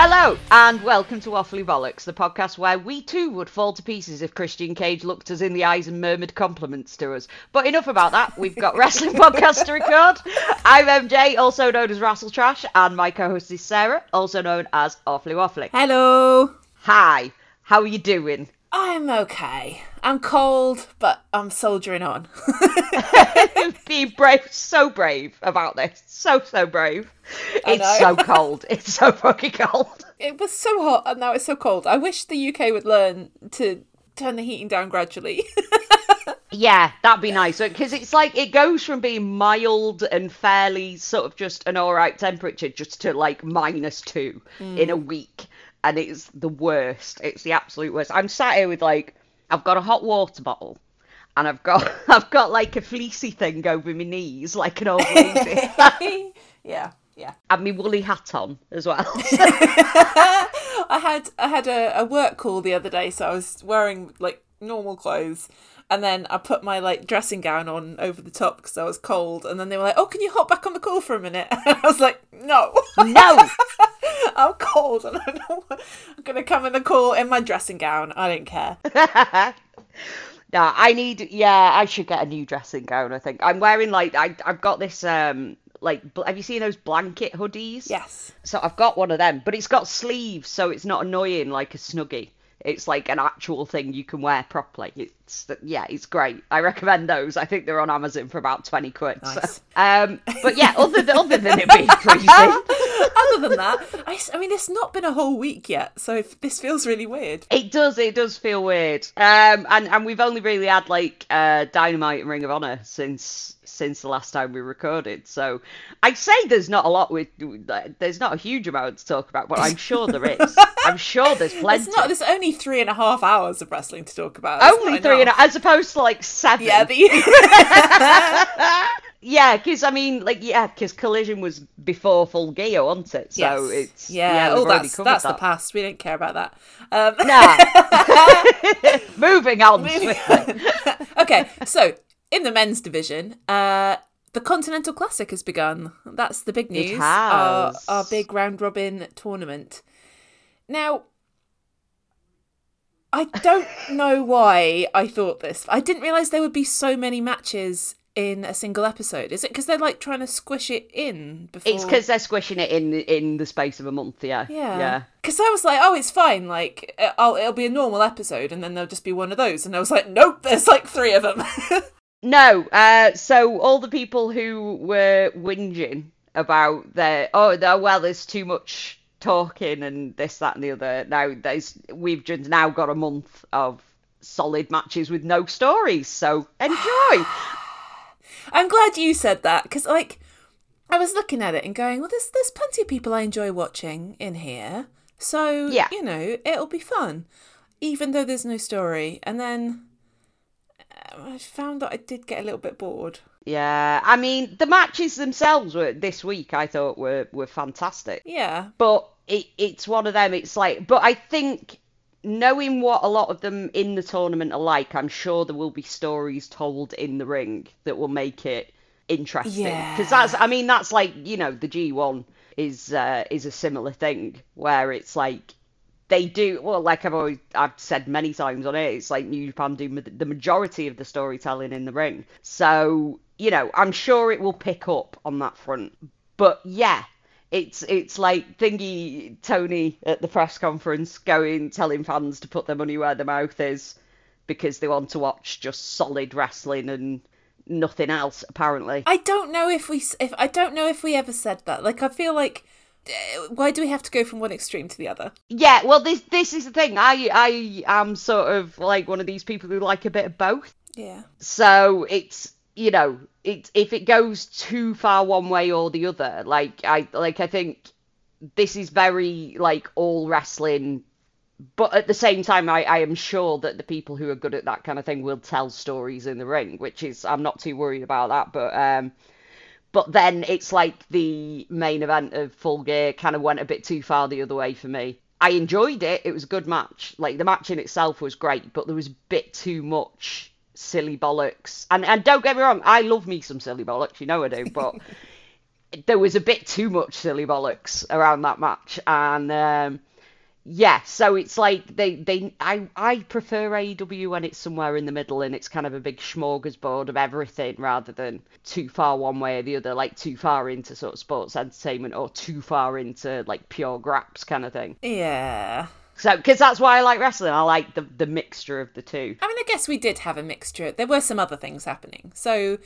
Hello, and welcome to Waffly Bollocks, the podcast where we too would fall to pieces if Christian Cage looked us in the eyes and murmured compliments to us. But enough about that. We've got wrestling podcasts to record. I'm MJ, also known as Rassle Trash, and my co-host is Sarah, also known as Awfully Waffly. Hello. Hi, how are you doing? I'm okay. I'm cold, but I'm soldiering on. Be brave, so brave about this, so so brave. It's so cold. It's so fucking cold. it was so hot and now it's so cold. I wish the UK would learn to turn the heating down gradually. Yeah, that'd be nice because it's like it goes from being mild and fairly sort of just an all right temperature just to like minus two in a mm. week, and it's the worst. It's the absolute worst. I'm sat here with like I've got a hot water bottle, and I've got I've got like a fleecy thing over my knees, like an old lady, yeah, yeah. and my woolly hat on as well. I had I had a, a work call the other day, so I was wearing like normal clothes, and then I put my like dressing gown on over the top because I was cold, and then they were like, "Oh, can you hop back on the call for a minute?" And I was like, "No, no, I'm cold, and I don't. want- I'm gonna come in the call in my dressing gown. I don't care." No, I need. Yeah, I should get a new dressing gown. I think I'm wearing like I I've got this um like have you seen those blanket hoodies? Yes. So I've got one of them, but it's got sleeves, so it's not annoying like a snuggie. It's like an actual thing you can wear properly. It's yeah, it's great. I recommend those. I think they're on Amazon for about twenty quid. so- Nice. Um, but yeah, other than other than it being freezing, Other than that, I mean, it's not been a whole week yet, so if, this feels really weird. It does. It does feel weird. Um, and and we've only really had like uh, Dynamite and Ring of Honor since since the last time we recorded. So I'd say there's not a lot with there's not a huge amount to talk about, but I'm sure there is. I'm sure there's plenty. It's not. There's only three and a half hours of wrestling to talk about. Only three and a, as opposed to like seven. Yeah, the, yeah, because I mean, like, yeah, because Collision was before Full Gear, wasn't it? So Yes. it's yeah. we've oh, that's that's the past. We don't care about that. Um, Nah. Moving on. swiftly. okay, so in the men's division, uh, the Continental Classic has begun. That's the big news. Our, our big round robin tournament. Now, I don't know why I thought this. I didn't realize there would be so many matches in a single episode. Is it because they're like trying to squish it in before? It's because they're squishing it in in the space of a month. Yeah. Yeah. Yeah. Because I was like, oh, it's fine. Like, uh, I'll, it'll be a normal episode, and then there'll just be one of those. And I was like, nope, there's like three of them. No. Uh. So all the people who were whinging about their oh well there's too much talking and this that and the other. Now there's we've just now got a month of solid matches with no stories. So enjoy. I'm glad you said that because, like, I was looking at it and going, well, there's there's plenty of people I enjoy watching in here, so Yeah. you know, it'll be fun, even though there's no story. And then I found that I did get a little bit bored. yeah. I mean the matches themselves were this week. I thought were were fantastic. Yeah, but it, it's one of them. It's like, but I think knowing what a lot of them in the tournament are like, I'm sure there will be stories told in the ring that will make it interesting. Yeah. Because that's, I mean, that's like you know, the G1 is uh, is a similar thing where it's like they do well. Like I've always I've said many times on it, it's like New Japan do the majority of the storytelling in the ring. So you know, I'm sure it will pick up on that front. But yeah, it's it's like thingy Tony at the press conference going telling fans to put their money where their mouth is because they want to watch just solid wrestling and nothing else apparently. I don't know if we if I don't know if we ever said that. Like, I feel like. Why do we have to go from one extreme to the other? Yeah, well this this is the thing. I I am sort of like one of these people who like a bit of both. Yeah. So it's you know, it if it goes too far one way or the other, like I like I think this is very like all wrestling but at the same time I, I am sure that the people who are good at that kind of thing will tell stories in the ring, which is I'm not too worried about that, but um but then it's like the main event of Full Gear kind of went a bit too far the other way for me. I enjoyed it. It was a good match. Like the match in itself was great, but there was a bit too much silly bollocks. And and don't get me wrong, I love me some silly bollocks. You know I do, but there was a bit too much silly bollocks around that match, and um, yeah, so it's like they they I I prefer AEW when it's somewhere in the middle and it's kind of a big smorgasbord of everything rather than too far one way or the other, like too far into sort of sports entertainment or too far into like pure graps kind of thing. Yeah. So, because that's why I like wrestling. I like the the mixture of the two. I mean, I guess we did have a mixture. There were some other things happening. So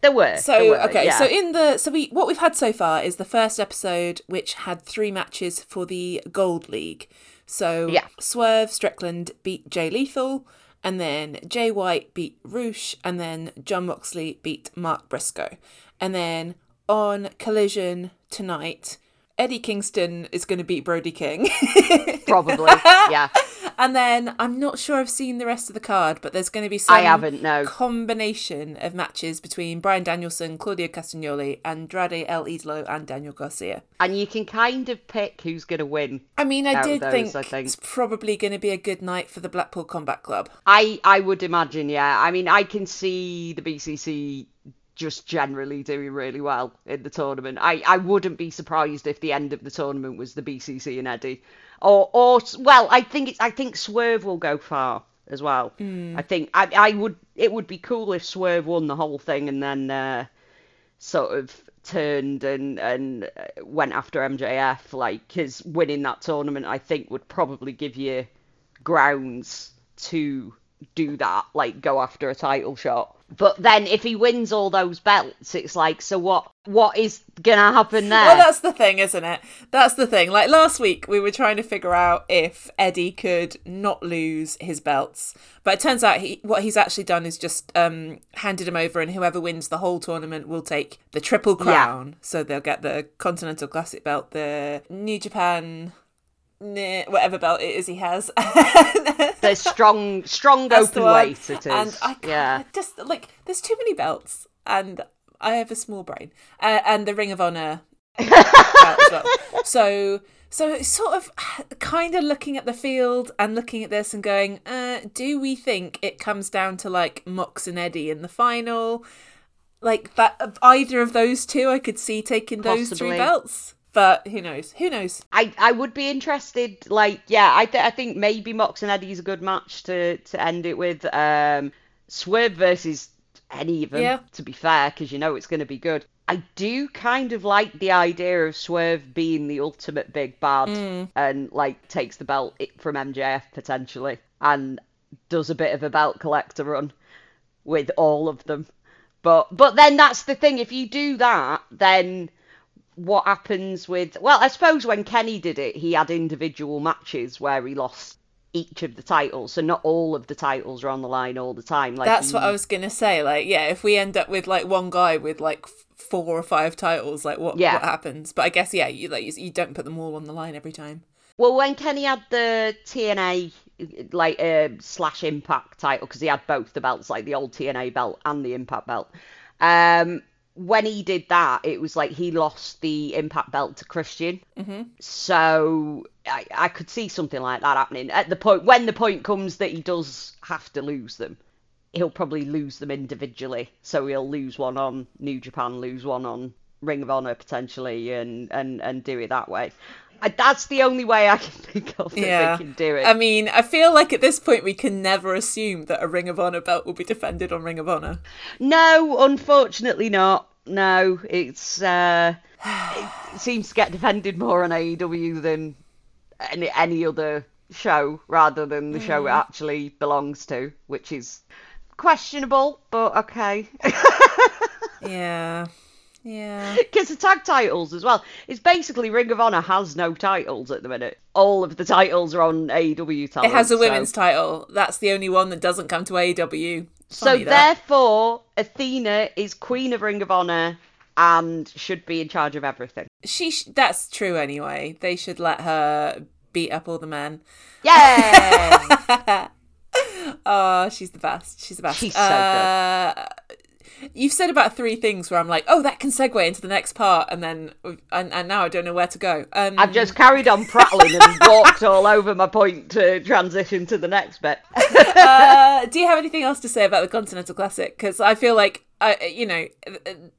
There were. So there were, okay, yeah. so in the so we what we've had so far is the first episode which had three matches for the Gold League. So Yeah. Swerve Strickland beat Jay Lethal, and then Jay White beat Rush, and then John Moxley beat Mark Briscoe. And then on Collision tonight, Eddie Kingston is going to beat Brody King. probably, yeah. and then I'm not sure I've seen the rest of the card, but there's going to be some I haven't, no. combination of matches between Bryan Danielson, Claudio Castagnoli, Andrade El Idolo, and Daniel Garcia. And you can kind of pick who's going to win. I mean, I did those, think, I think. it's probably going to be a good night for the Blackpool Combat Club. I I would imagine, yeah. I mean, I can see the BCC just generally doing really well in the tournament. I, I wouldn't be surprised if the end of the tournament was the BCC and Eddie, or or well, I think it's I think Swerve will go far as well. I think I I would it would be cool if Swerve won the whole thing and then uh, sort of turned and and uh, went after MJF. Like his winning that tournament, I think would probably give you grounds to do that, like go after a title shot. But then if he wins all those belts, it's like, so what? What is gonna happen there? Well, that's the thing, isn't it? That's the thing. Like last week, we were trying to figure out if Eddie could not lose his belts, but it turns out he what he's actually done is just um, handed him over, and whoever wins the whole tournament will take the triple crown. So they'll get the Continental Classic belt, the New Japan. Whatever belt it is he has, the strong, strong That's open weight it is. And I yeah. just like there's too many belts, and I have a small brain, uh, and the Ring of Honor well. So. So it's sort of kind of looking at the field and looking at this and going, uh, do we think it comes down to like Mox and Eddie in the final? Like that, either of those two, I could see taking those three belts. But who knows? Who knows? I, I would be interested. Like, yeah, I th- I think maybe Mox and Eddie's a good match to to end it with. Um, Swerve versus any of them, Yeah. to be fair, because you know it's going to be good. I do kind of like the idea of Swerve being the ultimate big bad Mm. and like takes the belt from MJF potentially and does a bit of a belt collector run with all of them. But but then that's the thing. If you do that, then what happens with well i suppose when kenny did it he had individual matches where he lost each of the titles so not all of the titles are on the line all the time like That's he- what I was gonna say. Like, yeah, if we end up with like one guy with like four or five titles, like what Yeah. what happens? But I guess yeah, you like you, you don't put them all on the line every time. well when kenny had the tna like uh, slash impact title because he had both the belts like the old tna belt and the impact belt um when he did that it was like he lost the impact belt to christian Mm-hmm. So I, I could see something like that happening at the point when the point comes that he does have to lose them. He'll probably lose them individually. So he'll lose one on New Japan, lose one on Ring of Honor potentially, and and and do it that way. I, that's the only way I can think of that Yeah. they can do it. I mean, I feel like at this point we can never assume that a Ring of Honor belt will be defended on Ring of Honor. No, unfortunately not. No, it's uh, it seems to get defended more on AEW than any any other show, rather than the show it actually belongs to, which is questionable, but okay. Yeah. Yeah. Because the tag titles as well. It's basically Ring of Honor has no titles at the minute. All of the titles are on AEW talent. It has a so- women's title. That's the only one that doesn't come to AEW. So that. therefore, Athena is Queen of Ring of Honor and should be in charge of everything. she sh- that's true anyway. They should let her beat up all the men. Yeah. Oh, she's the best. She's the best. She's so uh, You've said about three things where I'm like, oh, that can segue into the next part, and then and, and now I don't know where to go. Um, I've just carried on prattling and walked all over my point to transition to the next bit. uh, do you have anything else to say about the Continental Classic? Because I feel like, I, you know,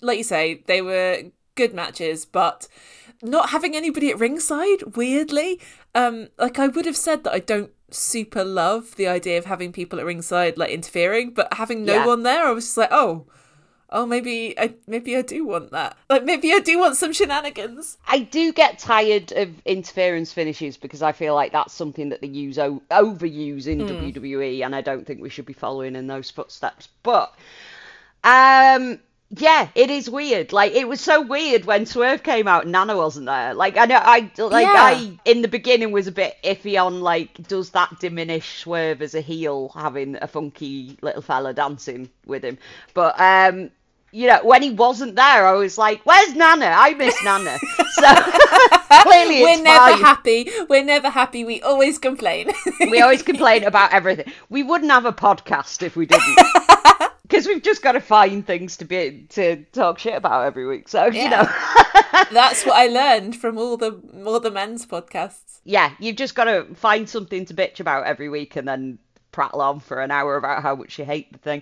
like you say, they were good matches, but not having anybody at ringside, weirdly. Um, like I would have said that I don't super love the idea of having people at ringside like interfering, but having no Yeah. one there, I was just like, oh, oh, maybe I maybe I do want that. Like maybe I do want some shenanigans. I do get tired of interference finishes because I feel like that's something that they use o- overuse in WWE, and I don't think we should be following in those footsteps. But um, yeah, it is weird. Like it was so weird when Swerve came out, and Nana wasn't there. Like I know, I like Yeah. I in the beginning was a bit iffy on like does that diminish Swerve as a heel having a funky little fella dancing with him? But um. You know, when he wasn't there, I was like, "Where's Nana? I miss Nana." So clearly, We're never fine. happy. We're never happy. We always complain. we always complain about everything. We wouldn't have a podcast if we didn't. Because we've just got to find things to be to talk shit about every week. So you know, That's what I learned from all the all the men's podcasts. yeah, you've just got to find something to bitch about every week and then prattle on for an hour about how much you hate the thing.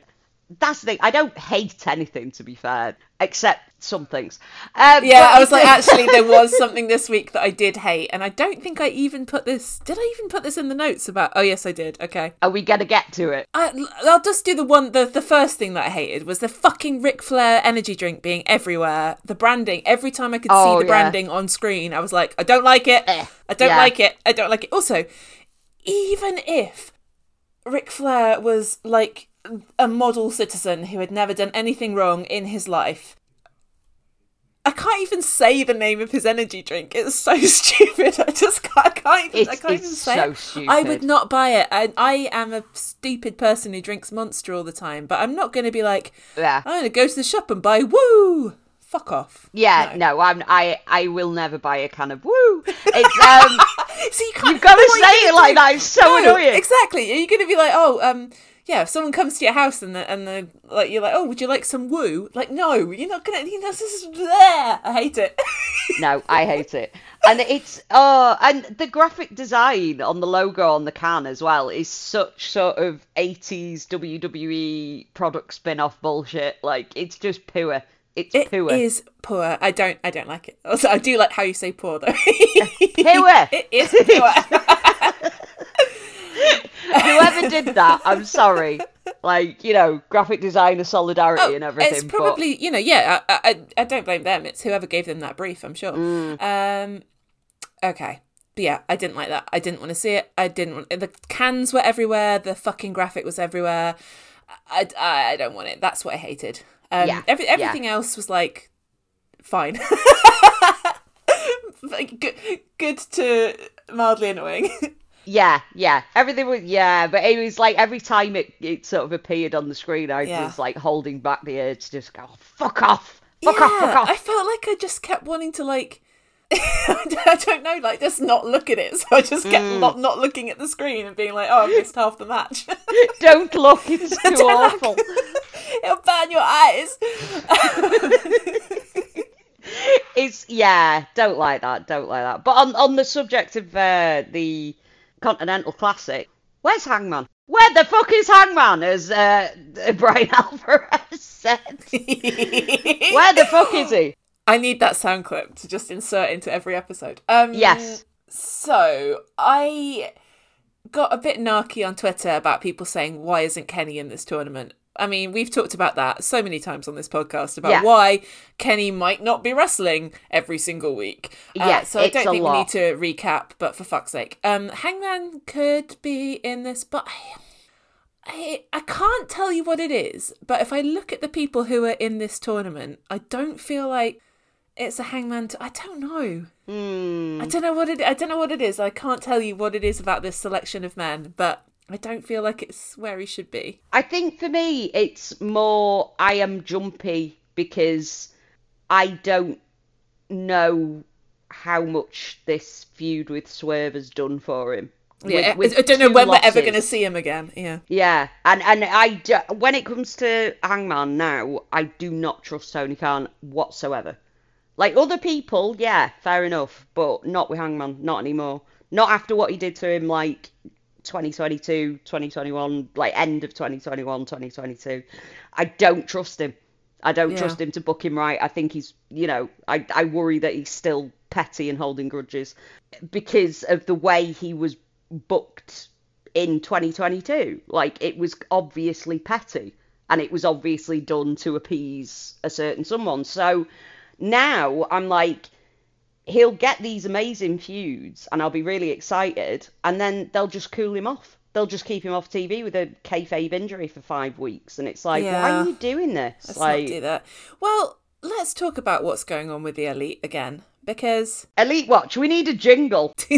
That's the thing. I don't hate anything, to be fair, except some things. Um, Yeah, but I was like, actually, there was something this week that I did hate, and I don't think I even put this. Did I even put this in the notes about? Oh, yes, I did. Okay, Are we gonna get to it? I, I'll just do the one. The the first thing that I hated was the fucking Ric Flair energy drink being everywhere. The branding. Every time I could Oh, see the yeah. branding on screen, I was like, I don't like it. Eh, I don't yeah. like it. I don't like it. Also, even if Ric Flair was like a model citizen who had never done anything wrong in his life. I can't even say the name of his energy drink. It's so stupid. I just can't, I can't even, I can't it's even say so it. stupid. I would not buy it. I, I am a stupid person who drinks Monster all the time, but I'm not going to be like, Yeah. I'm going to go to the shop and buy Woo. Fuck off. Yeah, no, I'm. I I will never buy a can of woo. It's um. So you can't. You've got to what are you say it like that. It's so No, annoying. Exactly. Are you going to be like, oh, um, yeah, if someone comes to your house and the, and the, like you're like, oh, would you like some woo? Like, no, you're not gonna. You know, this is there. I hate it. No, I hate it. And it's oh, and the graphic design on the logo on the can as well is such sort of 80s WWE product spin-off bullshit. Like it's just poor. It's It poor. is poor. I don't. I don't like it. Also, I do like how you say poor though. Poor. it is poor. Whoever did that, I'm sorry. Like you know, graphic designer solidarity and everything. Oh, It's probably you know yeah I, I I don't blame them. It's whoever gave them that brief. I'm sure. Mm. Um, okay. But yeah, I didn't like that. I didn't want to see it. I didn't want the cans were everywhere. The fucking graphic was everywhere. I, I, I don't want it. That's what I hated. Um, Yeah, every, yeah. everything else was like fine. like, good, good to mildly annoying. Yeah, yeah, everything was yeah, but it was like every time it it sort of appeared on the screen, I Yeah. was like holding back the urge to just go fuck off, fuck off, fuck off. I felt like I just kept wanting to like I don't know, like just not look at it. So I just kept Mm. not not looking at the screen and being like, "Oh, I've missed half the match. Don't look, it's too look. awful. It'll burn your eyes." It's yeah, don't like that, don't like that. But on on the subject of uh, the Continental Classic, where's Hangman? Where the fuck is Hangman? As uh, Bryan Alvarez said, where the fuck is he? I need that sound clip to just insert into every episode. Um, Yes. So I got a bit narky on Twitter about people saying, "Why isn't Kenny in this tournament?" I mean, we've talked about that so many times on this podcast about Yeah. why Kenny might not be wrestling every single week. Uh, Yeah, so I don't think we need to recap, but for fuck's sake, um, Hangman could be in this, but I, I, I can't tell you what it is. But if I look at the people who are in this tournament, I don't feel like it's a Hangman. T- I don't know. Hmm. I don't know what it. I don't know what it is. I can't tell you what it is about this selection of men, but I don't feel like it's where he should be. I think for me, it's more I am jumpy because I don't know how much this feud with Swerve has done for him. Yeah, With- with I don't know when we're ever going to see him again. Yeah, Yeah, and and I do, when it comes to Hangman now, I do not trust Tony Khan whatsoever. Like other people, yeah, fair enough, but not with Hangman, not anymore. Not after what he did to him, like 2022, 2021, like end of 2021, 2022. I don't trust him. I don't Yeah. trust him to book him right. I think he's, you know, I, I worry that he's still petty and holding grudges because of the way he was booked in 2022. Like, it was obviously petty and it was obviously done to appease a certain someone. So now I'm like, he'll get these amazing feuds and I'll be really excited and then they'll just cool him off. They'll just keep him off TV with a kayfabe injury for five weeks, and it's like, why are you doing this? Let's like, not do that. Well, let's talk about what's going on with the elite again because Elite Watch, we need a jingle.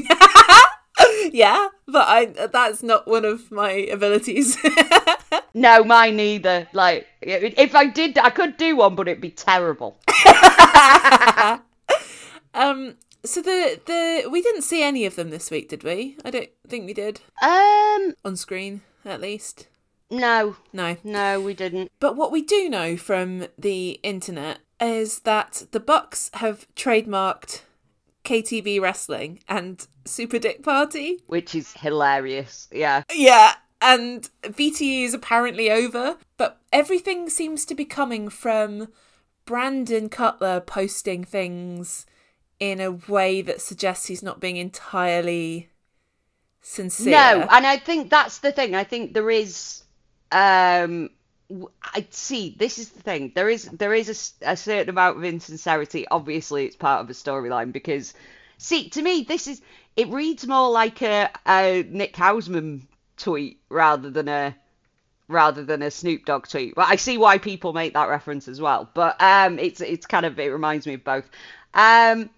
yeah, but I that's not one of my abilities. No, mine neither. Like, if I did, I could do one, but it'd be terrible. um so the the we didn't see any of them this week, did we? I don't think we did Um, on screen at least. no, No. no, we didn't. But what we do know from the internet is that the Bucks have trademarked KTV wrestling and Super Dick Party. Which is hilarious. Yeah. Yeah, and BTE is apparently over, but everything seems to be coming from Brandon Cutler posting things in a way that suggests he's not being entirely sincere. No, and I think that's the thing. I think there is. Um, I see. This is the thing. There is there is a a, certain amount of insincerity. Obviously, it's part of a storyline because, see, to me, this is it reads more like a, a Nick Hausman tweet rather than a rather than a Snoop Dogg tweet. But I see why people make that reference as well. But um, it's it's kind of it reminds me of both. Um,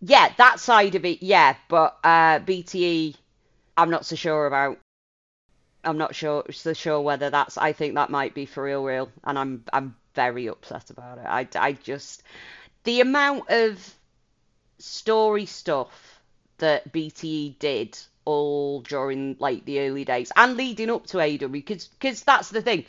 yeah, that side of it, yeah. But uh, BTE, I'm not so sure about. I'm not sure so sure whether that's. I think that might be for real, real, and I'm I'm very upset about it. I I just the amount of story stuff that BTE did all during like the early days and leading up to AEW because because that's the thing.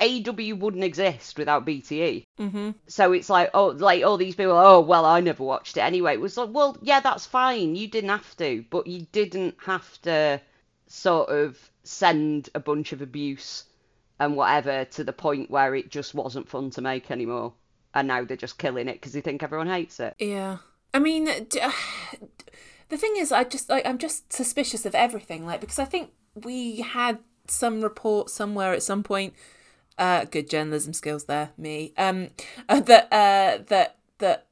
AEW wouldn't exist without BTE. Mm-hmm. So it's like, oh, like all these people, oh, well, I never watched it anyway. It was like, well, yeah, that's fine. You didn't have to, but you didn't have to sort of send a bunch of abuse and whatever to the point where it just wasn't fun to make anymore. And now they're just killing it because they think everyone hates it. Yeah. I mean, d- the thing is, I just like I'm just suspicious of everything, like because I think we had some report somewhere at some point. Uh, good journalism skills there, me. Um, uh, that uh, that that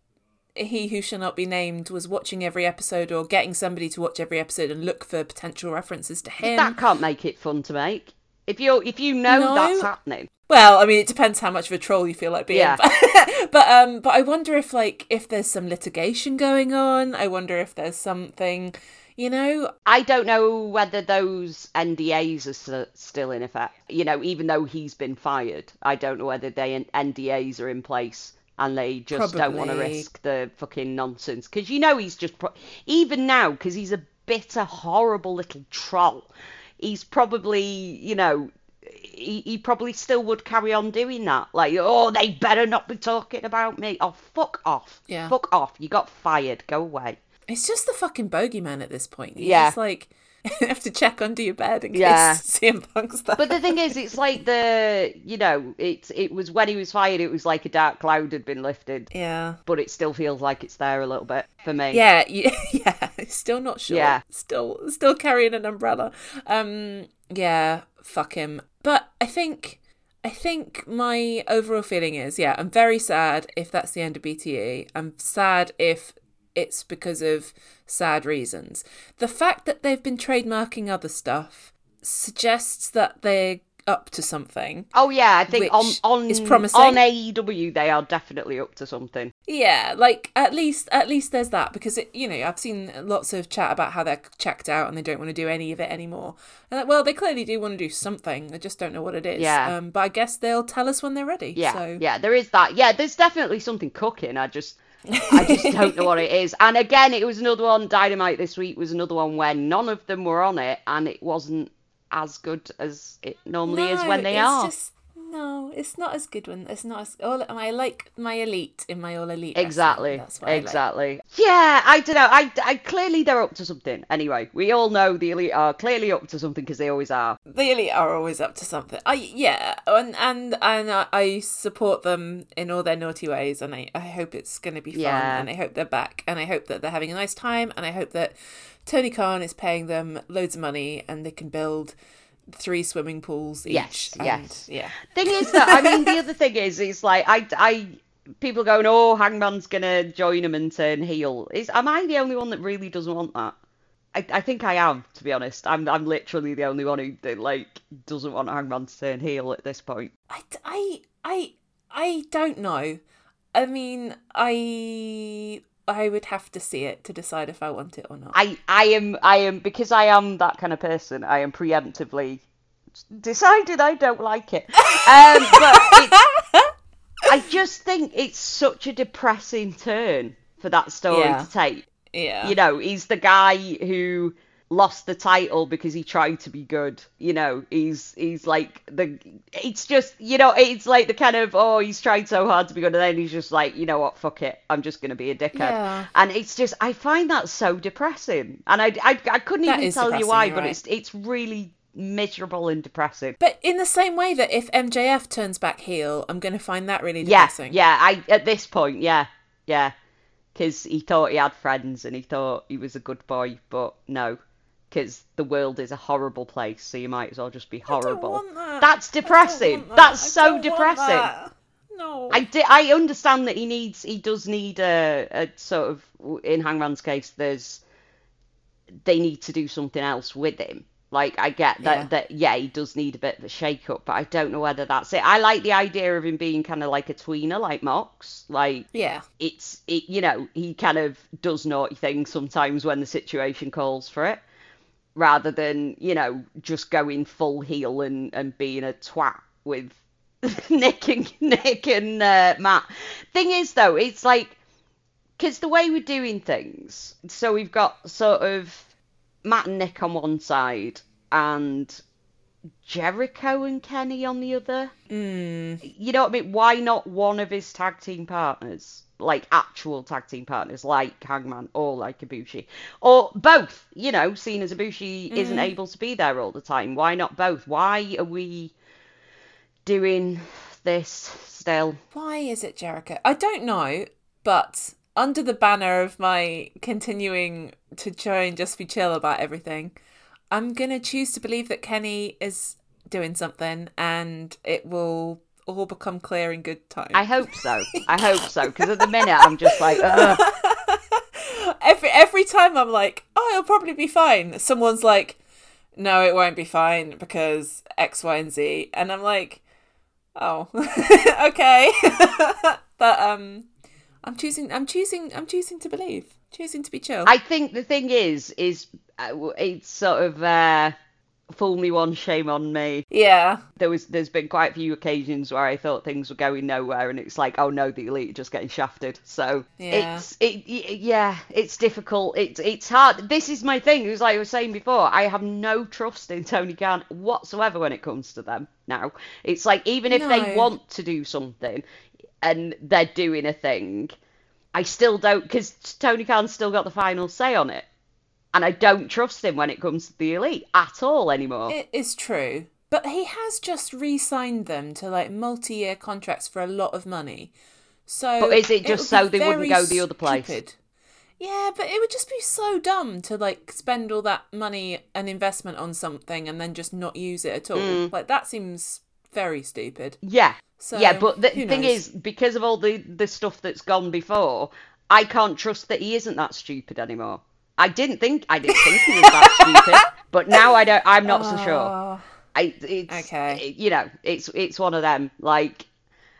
he who shall not be named was watching every episode or getting somebody to watch every episode and look for potential references to him. That can't make it fun to make. If you if you know No. that's happening, Well, I mean, it depends how much of a troll you feel like being. Yeah. But, but um, but I wonder if like if there's some litigation going on. I wonder if there's something, you know. I don't know whether those NDAs are s- still in effect. You know, even though he's been fired, I don't know whether they NDAs are in place and they just don't want to risk the fucking nonsense. Because you know he's just pro- even now because he's a bitter, horrible little troll. He's probably, you know. He, he probably still would carry on doing that. Like, oh, they better not be talking about me. Oh, fuck off. Yeah. Fuck off. You got fired. Go away. It's just the fucking bogeyman at this point. He's Yeah. like you have to check under your bed in case Yeah. CM Punk's there. But the thing is, it's like the you know, it's it was when he was fired, it was like a dark cloud had been lifted, yeah. but it still feels like it's there a little bit for me. Yeah, yeah, yeah. Still not sure. Yeah. Still still carrying an umbrella. Um yeah, fuck him. But I think I think my overall feeling is, yeah, I'm very sad if that's the end of BTE. I'm sad if it's because of sad reasons. The fact that they've been trademarking other stuff suggests that they're up to something. Oh yeah, I think on on is promising. on AEW they are definitely up to something. Yeah, like at least at least there's that because it, you know I've seen lots of chat about how they're checked out and they don't want to do any of it anymore. And like, well, they clearly do want to do something. They just don't know what it is. Yeah. Um, but I guess they'll tell us when they're ready. Yeah, So yeah, there is that. Yeah, there's definitely something cooking. I just I just don't know what it is. And again, it was another one. Dynamite this week was another one where none of them were on it, and it wasn't as good as it normally is when they are. Just, no, it's not as good when it's not as. All I like my elite in my all elite. Exactly. That's what I like. exactly. Yeah, I don't know. I, I clearly they're up to something. Anyway, we all know the elite are clearly up to something because they always are. the elite are always up to something. I yeah, and and and I, I support them in all their naughty ways, and I, I hope it's going to be fun, Yeah. and I hope they're back, and I hope that they're having a nice time, and I hope that Tony Khan is paying them loads of money, and they can build three swimming pools each. Yes, and, yes. yeah. Thing is that I mean the other thing is is like I I people going oh Hangman's gonna join him and turn heel. Is am I the only one that really doesn't want that? I, I think I am to be honest. I'm I'm literally the only one who that, like doesn't want Hangman to turn heel at this point. I, I, I, I don't know. I mean, I I would have to see it to decide if I want it or not. I I am I am because I am that kind of person. I am preemptively decided I don't like it. Um, but I just think it's such a depressing turn for that story Yeah. to take. yeah. You know, he's the guy who lost the title because he tried to be good. You know, he's he's like the it's just you know, it's like the kind of oh, he's tried so hard to be good and then he's just like, you know what, fuck it. I'm just gonna be a dickhead. Yeah. And it's just I find that so depressing. And I I, I couldn't That even tell you why, but right. it's it's really miserable and depressing. But in the same way that if MJF turns back heel, I'm going to find that really depressing. Yeah, yeah. I at this point, yeah, yeah, because he thought he had friends and he thought he was a good boy, but no, because the world is a horrible place, so you might as well just be horrible. that. That's depressing. that. That's so depressing. that. No. I di- I understand that he needs he does need a, a sort of in Hangman's case there's they need to do something else with him. Like I get that Yeah. that yeah he does need a bit of a shake up, but I don't know whether that's it. I like the idea of him being kind of like a tweener, like Mox. Like Yeah. it's it you know he kind of does naughty things sometimes when the situation calls for it, rather than you know just going full heel and and being a twat with Nick and Nick and uh, Matt. Thing is though, it's like because the way we're doing things, so we've got sort of Matt and Nick on one side and Jericho and Kenny on the other. Mm. You know what I mean? Why not one of his tag team partners? Like actual tag team partners, like Hangman or like Ibushi. Or both, you know, seeing as Ibushi isn't mm-hmm. able to be there all the time. Why not both? Why are we doing this still? Why is it Jericho? I don't know, but under the banner of my continuing to try and just be chill about everything, I'm gonna choose to believe that Kenny is doing something and it will all become clear in good time. I hope so. I hope so. Because at the minute, I'm just like, Ugh. every every time I'm like, oh, it'll probably be fine. Someone's like, no, it won't be fine because X, Y, and Z, and I'm like, oh, okay. but um, I'm choosing, I'm choosing, I'm choosing to believe, choosing to be chill. I think the thing is, is uh, it's sort of uh, fool me once, shame on me. yeah, There was, there's been quite a few occasions where I thought things were going nowhere, and it's like, oh no, the elite are just getting shafted. So Yeah. it's, it, yeah, it's difficult. It's, it's hard. This is my thing. It was like I was saying before. I have no trust in Tony Khan whatsoever when it comes to them. Now it's like even if they want to do something, and they're doing a thing. I still don't because Tony Khan's still got the final say on it, and I don't trust him when it comes to the elite at all anymore. it is true. But he has just re-signed them to like multi-year contracts for a lot of money. So, But is it just so they wouldn't go the other place? stupid. Yeah, but it would just be so dumb to like spend all that money and investment on something and then just not use it at all. Mm. Like that seems very stupid. yeah, So yeah, but the thing is, because of all the the stuff that's gone before, I can't trust that he isn't that stupid anymore. I didn't think I didn't think he was that stupid, but now I don't. I'm not so sure. Oh, I it's Okay. you know it's it's one of them like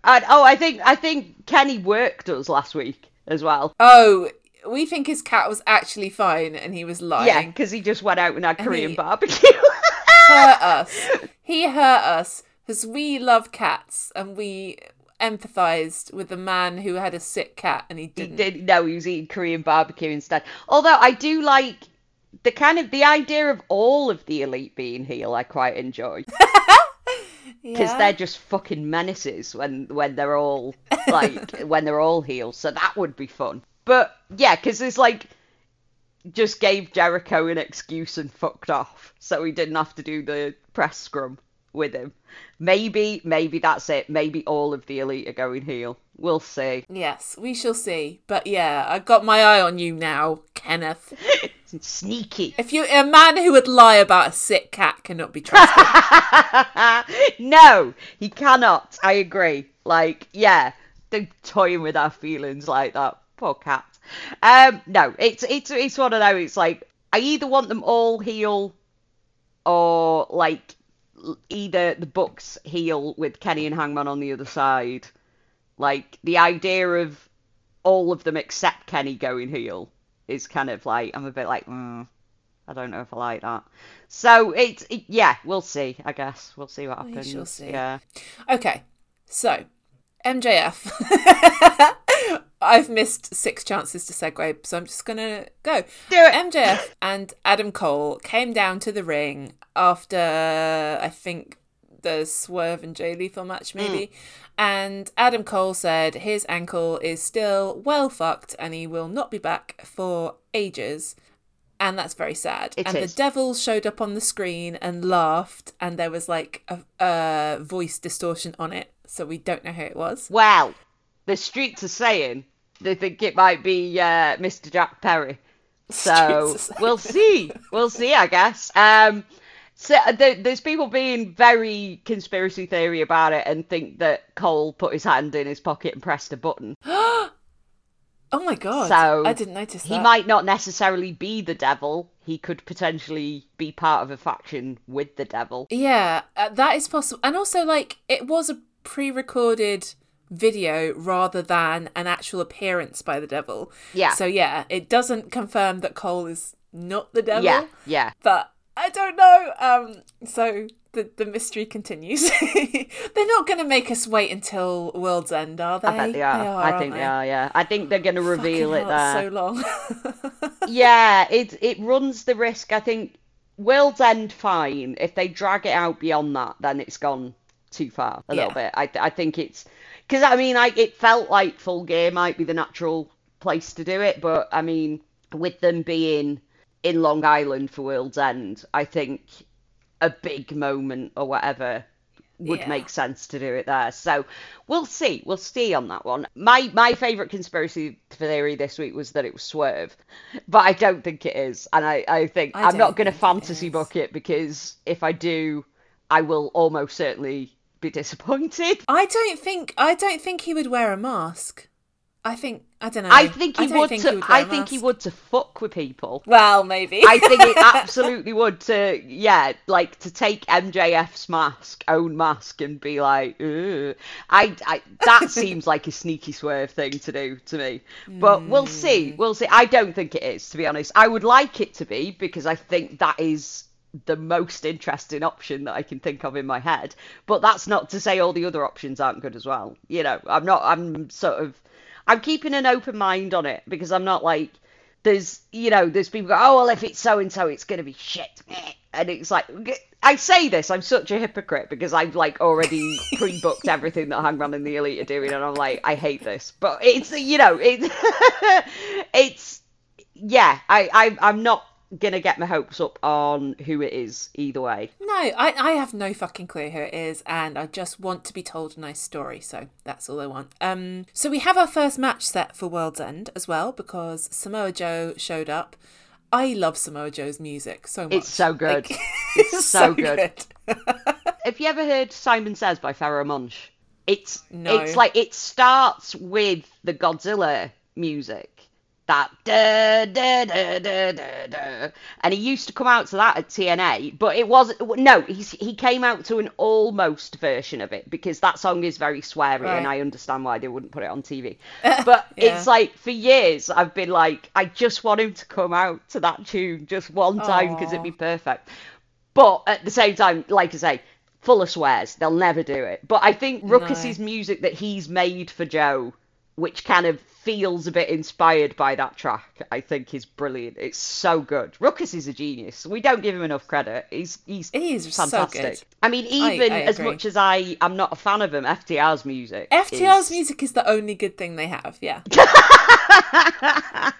and oh I think I think Kenny worked us last week as well. oh, we think his cat was actually fine and he was lying. Yeah, because he just went out and had Korean he- barbecue. hurt us. He hurt us because we love cats and we empathized with the man who had a sick cat and he he didn't. did no, he was eating Korean barbecue instead. Although I do like the kind of the idea of all of the elite being heel. I quite enjoy. because Yeah. they're just fucking menaces when when they're all like when they're all heels. So that would be fun. But yeah, because it's like just gave Jericho an excuse and fucked off, so he didn't have to do the press scrum with him. Maybe, maybe that's it. Maybe all of the elite are going heel. We'll see. Yes, we shall see. But yeah, I got my eye on you now, Kenneth. Sneaky. If you a man who would lie about a sick cat cannot be trusted. no, he cannot. I agree. Like, yeah, don't toying with our feelings like that. Poor cat. Um, no, it's it's it's one of those. It's like I either want them all heel, or like either the Bucks heel with Kenny and Hangman on the other side. Like the idea of all of them except Kenny going heel is kind of like I'm a bit like. Mm, I don't know if I like that. So it's it, yeah, we'll see. I guess we'll see what We happens. shall see. Yeah. Okay, so MJF. I've missed six chances to segue, so I'm just gonna go. Do it. MJF and Adam Cole came down to the ring after I think the Swerve and Jay Lethal match, hmm. maybe. And Adam Cole said his ankle is still well fucked and he will not be back for ages. And that's very sad. It and is. the devil showed up on the screen and laughed, and there was like a, a voice distortion on it, so we don't know who it was. Well, the streets are saying they think it might be uh, Mr. Jack Perry. So Streets are saying. we'll see. We'll see, I guess. Um, so uh, there, there's people being very conspiracy theory about it and think that Cole put his hand in his pocket and pressed a button. Oh my god! So I didn't notice He might not necessarily be the devil. He could potentially be part of a faction with the devil. Yeah, uh, that is possible. And also, like, it was a pre recorded video rather than an actual appearance by the devil. Yeah. So, yeah, it doesn't confirm that Cole is not the devil. Yeah, yeah. But I don't know. Um, so the, the mystery continues. They're not going to make us wait until World's End, are they? I bet they are. I aren't think they are. Yeah, I think they're going to reveal Fucking it there. so long. yeah, it it runs the risk. I think World's End fine. If they drag it out beyond that, then it's gone too far a little bit. I I think it's because I mean, I it felt like Full Gear might be the natural place to do it, but I mean, with them being in Long Island for World's End, I think a big moment or whatever would Yeah. make sense to do it there. So we'll see. We'll see on that one. My my favourite conspiracy theory this week was that it was Swerve, but I don't think it is, and I I think I am not going to fantasy book it because if I do, I will almost certainly be disappointed. I don't think I don't think he would wear a mask. I think I don't know. I think he don't would. think to, he would I think he would to fuck with people. Well, maybe. I think it absolutely would to yeah, like to take MJF's mask, own mask, and be like, Ugh. I, I that seems like a sneaky swerve thing to do to me. But we'll hmm. see, we'll see. I don't think it is, to be honest. I would like it to be because I think that is the most interesting option that I can think of in my head. But that's not to say all the other options aren't good as well. You know, I'm not. I'm sort of. I'm keeping an open mind on it because I'm not like there's you know there's people go oh well if it's so and so it's gonna be shit and it's like I say this I'm such a hypocrite because I've like already pre-booked everything that Hangman and the Elite are doing and I'm like I hate this but it's you know it's it's yeah I, I I'm not gonna get my hopes up on who it is either way No, I, I have no fucking clue who it is, and I just want to be told a nice story, so that's all I want. Um, so we have our first match set for World's End as well because Samoa Joe showed up. I love Samoa Joe's music so much. It's so good. Like, It's so good. good. Have you ever heard Simon Says by Pharoahe Monch? It's No. it's like it starts with the Godzilla music. That da da da da da da, and he used to come out to that at TNA, but it was no, he's he came out to an almost version of it because that song is very sweary, Right. and I understand why they wouldn't put it on TV. But Yeah. it's like for years I've been like, I just want him to come out to that tune just one time because it'd be perfect. But at the same time, like I say, full of swears. They'll never do it. But I think Rukus's music that he's made for Joe which kind of feels a bit inspired by that track, I think is brilliant. It's so good. Rukus is a genius. We don't give him enough credit. He's he's He is so fantastic. good. I mean, even I as much as I am not a fan of him, FTR's music. FTR's is- music is the only good thing they have. Yeah.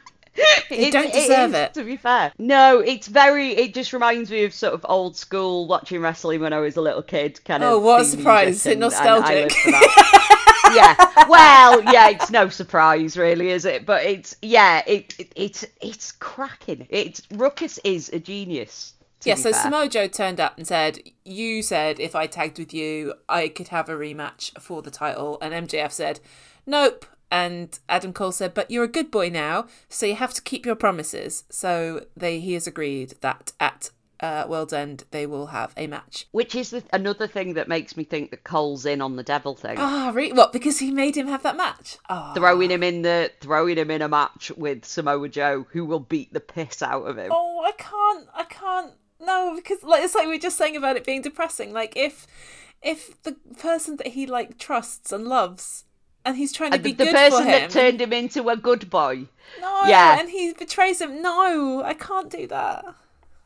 It- don't deserve is, it. To be fair, no, it's very. It just reminds me of sort of old school watching wrestling when I was a little kid. Kind oh, of. Oh, what a surprise. Is it and- and I nostalgic? that. yeah. Well, yeah, it's no surprise, really, is it? But it's yeah, it, it it's it's cracking. It's Rukus is a genius. Yeah, so fair. Samoa Joe turned up and said, You said if I tagged with you, I could have a rematch for the title. And MJF said, Nope. And Adam Cole said, But you're a good boy now, so you have to keep your promises. So they he has agreed that at uh, World's End they will have a match. Which is the, another thing that makes me think that Cole's in on the devil thing. Ah, re- what? Because he made him have that match? Oh, Throwing him in the throwing him in a match with Samoa Joe, who will beat the piss out of him. oh I can't, I can't. No, because like it's like we were just saying about it being depressing. Like if if the person that he like trusts and loves, and he's trying to be the, the person that turned him into a good boy. no, Yeah. and he betrays him. No, I can't do that.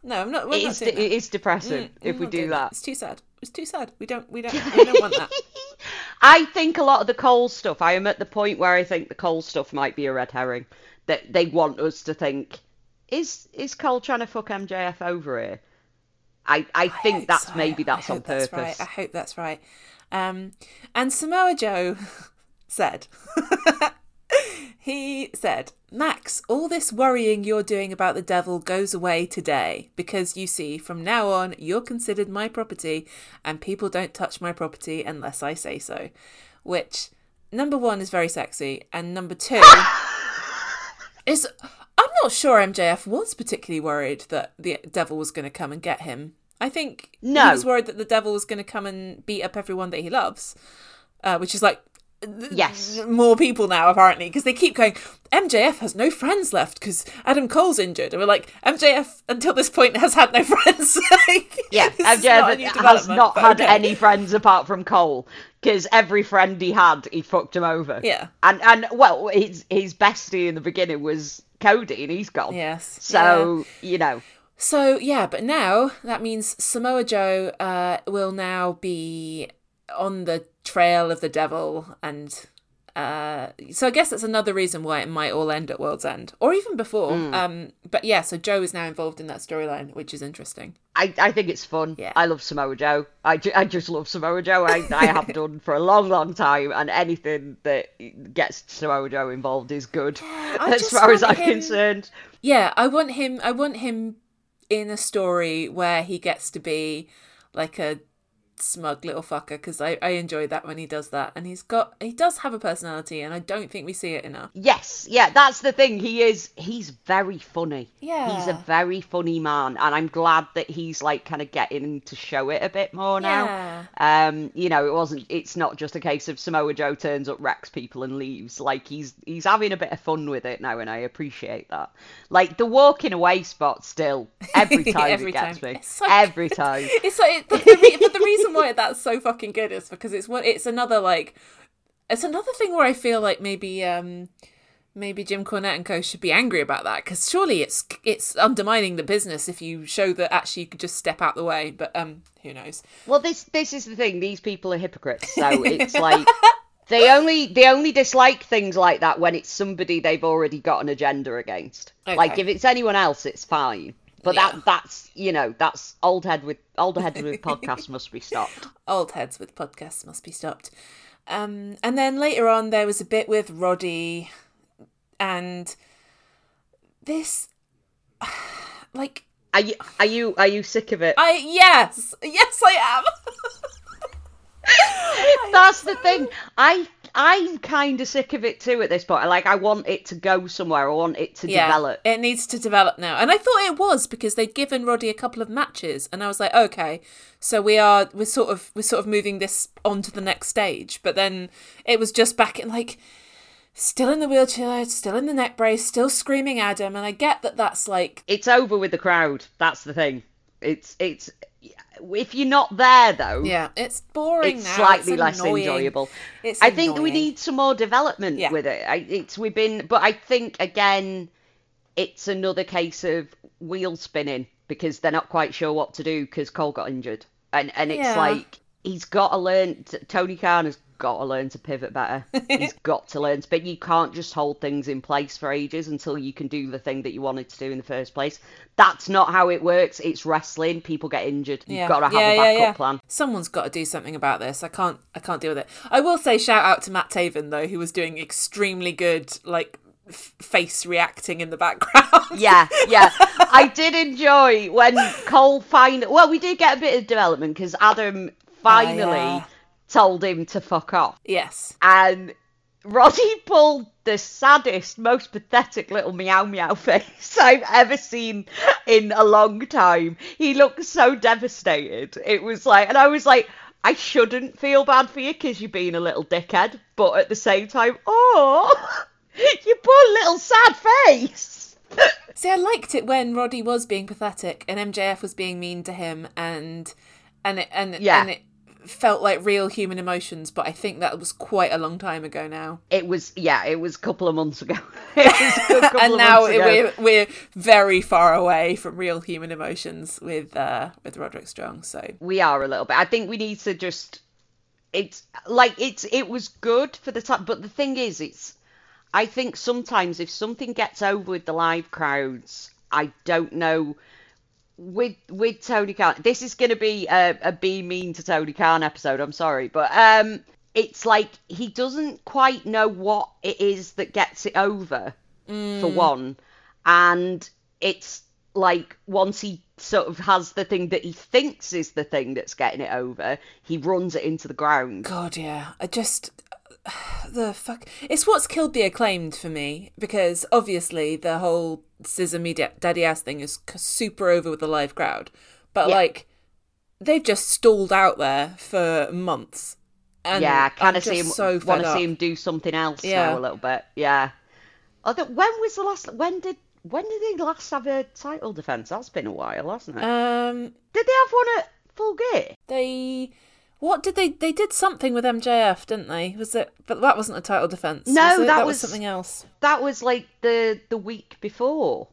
No, I'm not. It is, doing it that. is depressing Mm, if we do doing that. It's too sad. It's too sad. We don't. We don't. We don't want that. I think a lot of the Cole stuff, I am at the point where I think the Cole stuff might be a red herring. That they want us to think, is is Cole trying to fuck MJF over here? I, I think that's so. maybe I that's on hope that's purpose. right. I hope that's right. Um, and Samoa Joe said, he said, Max, all this worrying you're doing about the devil goes away today because you see, from now on, you're considered my property and people don't touch my property unless I say so. Which, number one, is very sexy, and number two, is. I'm not sure MJF was particularly worried that the devil was going to come and get him. I think he was worried that the devil was going to come and beat up everyone that he loves, uh, which is like Yes. more people now apparently because they keep going. MJF has no friends left because Adam Cole's injured, and we're like MJF until this point has had no friends. Like, Yeah, this is not MJF has not had okay. any friends apart from Cole because every friend he had, he fucked him over. Yeah. and and well, his his bestie in the beginning was Cody, and he's gone. Yes. So you know, So yeah, but now that means Samoa Joe uh, will now be on the trail of the devil, and uh, so I guess that's another reason why it might all end at World's End, or even before. Hmm. Um, but yeah, so Joe is now involved in that storyline, which is interesting. I, I think it's fun. Yeah. I love Samoa Joe. I, ju- I just love Samoa Joe. I, I have done for a long, long time, and anything that gets Samoa Joe involved is good, I as far as I'm him- concerned. Yeah, I want him. I want him in a story where he gets to be like a smug little fucker because I, I enjoy that when he does that and he's got he does have a personality and I don't think we see it enough. Yes, yeah, that's the thing. He is. He's very funny. Yeah. He's a very funny man, and I'm glad that he's like kind of getting to show it a bit more now. Yeah. Um, you know, it wasn't. It's not just a case of Samoa Joe turns up, wrecks people, and leaves. Like he's he's having a bit of fun with it now, and I appreciate that. Like the walking away spot, still every time Every it gets time. me. It's so every time. It's like the, the the reason why that's so fucking good is because it's what it's another like it's another thing where I feel like maybe um maybe Jim Cornette and co should be angry about that because surely it's it's undermining the business if you show that actually you could just step out the way. But um, who knows? Well, this this is the thing. These people are hypocrites. So it's like they only they only dislike things like that when it's somebody they've already got an agenda against. Like if it's anyone else, it's fine. But Yeah. that that's you know that's old head with old head with podcasts must be stopped. Old heads with podcasts must be stopped. Um, and then later on, there was a bit with Roddy, and this, like, Are you are you are you sick of it? I yes, yes, I am. That's the thing. I I'm kind of sick of it too at this point. Like I want it to go somewhere. I want it to develop. It needs to develop now. And I thought it was because they'd given Roddy a couple of matches and I was like, okay, so we are we're sort of we're sort of moving this on to the next stage. But then it was just back in like still in the wheelchair, still in the neck brace, still screaming Adam and I get that that's like It's over with the crowd. That's the thing. It's it's if you're not there though, Yeah, it's boring it's now. slightly It's less annoying. enjoyable. It's I think we need some more development Yeah. with it. I, it's we've been, but I think again, it's another case of wheel spinning because they're not quite sure what to do because Cole got injured, and and it's Yeah. like he's got to learn. Tony Khan has got to learn to pivot better. he's got to learn, to, but you can't just hold things in place for ages until you can do the thing that you wanted to do in the first place. That's not how it works. It's wrestling. People get injured. You've Yeah. got to have yeah, a backup yeah. plan. Someone's got to do something about this. I can't. I can't deal with it. I will say, shout out to Matt Taven though, who was doing extremely good, like face reacting in the background. Yeah, yeah. I did enjoy when Cole finally. Well, we did get a bit of development because Adam oh, finally yeah. Told him to fuck off, yes. and Roddy pulled the saddest, most pathetic little meow meow face I've ever seen in a long time. He looked so devastated. It was like, and I was like. I shouldn't feel bad for you because you're being a little dickhead, but at the same time, oh, you poor little sad face. See, I liked it when Roddy was being pathetic and MJF was being mean to him, and and it, and Yeah. and it felt like real human emotions. But I think that was quite a long time ago now. It was yeah, it was a couple of months ago. it was a good couple and now we're we're very far away from real human emotions with uh with Roderick Strong. So we are a little bit. I think we need to just it's like it's it was good for the time, but the thing is, it's I think sometimes if something gets over with the live crowds, I don't know. With with Tony Khan, this is going to be a, a be mean to Tony Khan episode. I'm sorry, but um, it's like he doesn't quite know what it is that gets it over. for one, and it's like once he sort of has the thing that he thinks is the thing that's getting it over, he runs it into the ground. God, yeah, I just the fuck. It's what's killed the acclaimed for me because obviously the whole Scissor Me Daddy Ass thing is super over with the live crowd, but Yeah. like they've just stalled out there for months. And yeah, kind of see him so want to see him do something else Yeah. now a little bit. Yeah. Although, when was the last? When did when did they last have a title defense? That's been a while, hasn't it? Um, did they have one at Full Gear? they what did they they did something with MJF, didn't they? Was it? But that wasn't a title defense. No, was that that was was- something else. That was like the the week before.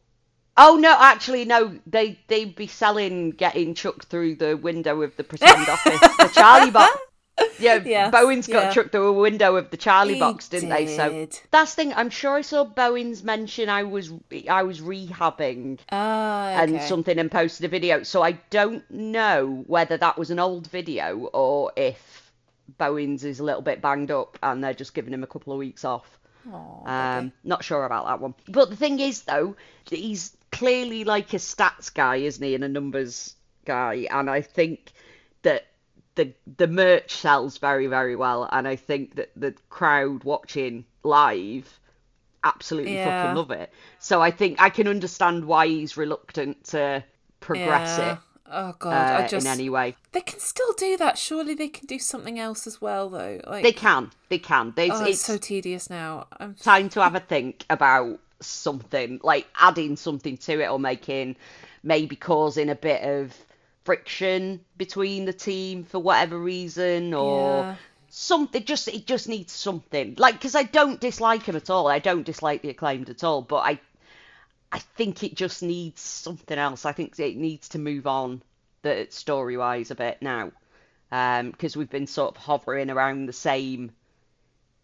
Oh no, actually no. They they'd be selling getting chucked through the window of the pretend office, the Charlie box. Yeah, Yes, Bowens got yeah. chucked through a window of the Charlie He box, didn't they? So did. that's the thing. I'm sure I saw Bowens mention I was I was rehabbing Ah, and something and posted a video. So I don't know whether that was an old video or if Bowens is a little bit banged up and they're just giving him a couple of weeks off. Aw, Um, not sure about that one. But the thing is, though, he's clearly like a stats guy, isn't he, and a numbers guy. And I think that the the merch sells very, very well. And I think that the crowd watching live absolutely Yeah. fucking love it. So I think I can understand why he's reluctant to progress Yeah. it Oh god, uh, I just in any way. they can still do that. Surely they can do something else as well, though. Like They can, they can. Oh, it's, it's so tedious now. I'm time to have a think about something like adding something to it or making maybe causing a bit of friction between the team for whatever reason or Yeah. something just it just needs something. Like because i don't dislike him at all. I don't dislike the acclaimed at all but i i think it just needs something else. I think it needs to move on the story wise a bit now um because we've been sort of hovering around the same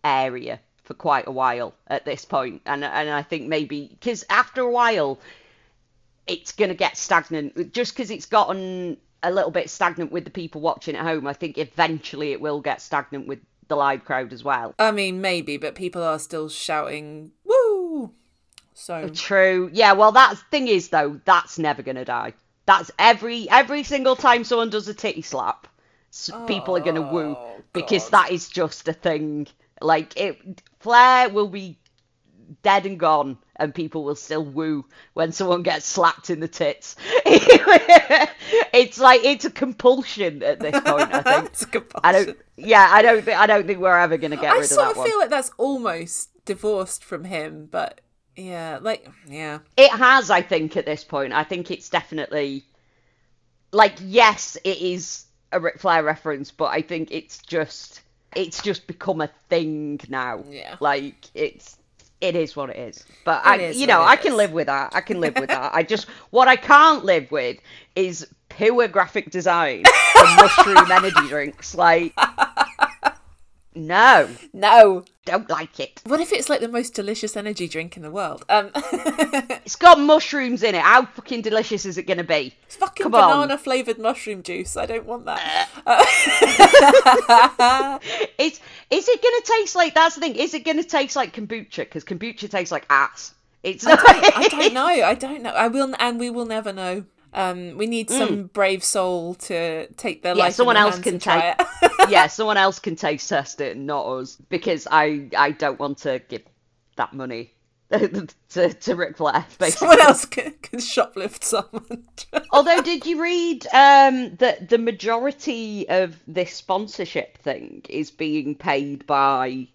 area for quite a while at this point. And and I think maybe because after a while it's going to get stagnant. Just because it's gotten a little bit stagnant with the people watching at home I think eventually it will get stagnant with the live crowd as well. I mean, maybe, but people are still shouting "woo." So oh, true. Yeah well that thing is though that's never going to die. That's every every single time someone does a titty slap s people are going to woo Oh, because that is just a thing. Like it Flair will be dead and gone and people will still woo when someone gets slapped in the tits it's like it's a compulsion at this point i think It's a compulsion. i don't yeah i don't think i don't think we're ever going to get I rid of that. I sort of feel like that's almost divorced from him, but yeah, like yeah, it has i think at this point i think it's definitely like yes, it is a Ric Flair reference, but I think it's just it's just become a thing now. Yeah. Like it's it is what it is. But It I is you know, I can is. live with that. I can live with that. I just what I can't live with is pure graphic design and mushroom energy drinks. Like no, No. don't like it. What if it's like the most delicious energy drink in the world? Um, It's got mushrooms in it. How fucking delicious is it going to be? it's fucking Come banana flavored mushroom juice. I don't want that. that. Is is it going to taste like? That's the thing. Is it going to taste like kombucha? Because kombucha tastes like ass. It's not. I don't know. I don't know. I will, and we will never know. Um, we need some brave soul to take their Mm. Yeah, life. someone else can take- it. yeah, someone else can taste test it, not us, because I I don't want to give that money to to Ric Flair. Basically. someone else can, can shoplift someone. Although, did you read um, that the majority of this sponsorship thing is being paid by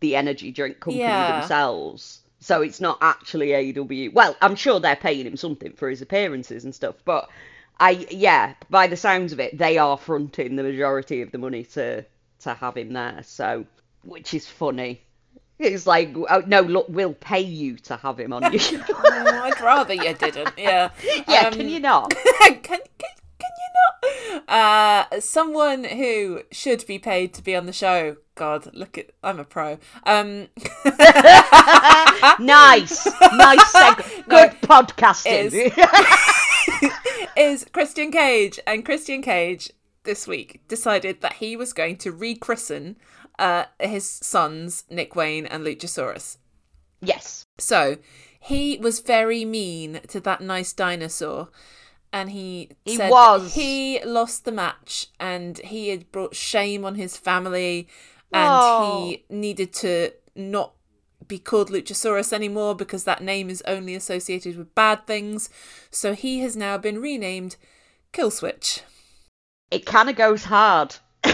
the energy drink company Yeah. themselves? So it's not actually AEW. Well, I'm sure they're paying him something for his appearances and stuff, but I yeah, by the sounds of it, they are fronting the majority of the money to to have him there. So, which is funny. It's like, oh, no, look, we'll pay you to have him on your show. Oh, I'd rather you didn't. Yeah. yeah, Um, can you not? can, can, not? Uh, someone who should be paid to be on the show. God, look at I'm a pro. Um, nice, nice, seg- No, good podcasting. is Christian Cage, and Christian Cage this week decided that he was going to rechristen uh, his sons Nick Wayne and Luchasaurus. yes, So he was very mean to that nice dinosaur. And he, He said was. he lost the match and he had brought shame on his family and Oh. he needed to not be called Luchasaurus anymore because that name is only associated with bad things. So he has now been renamed Killswitch. it kind of goes hard.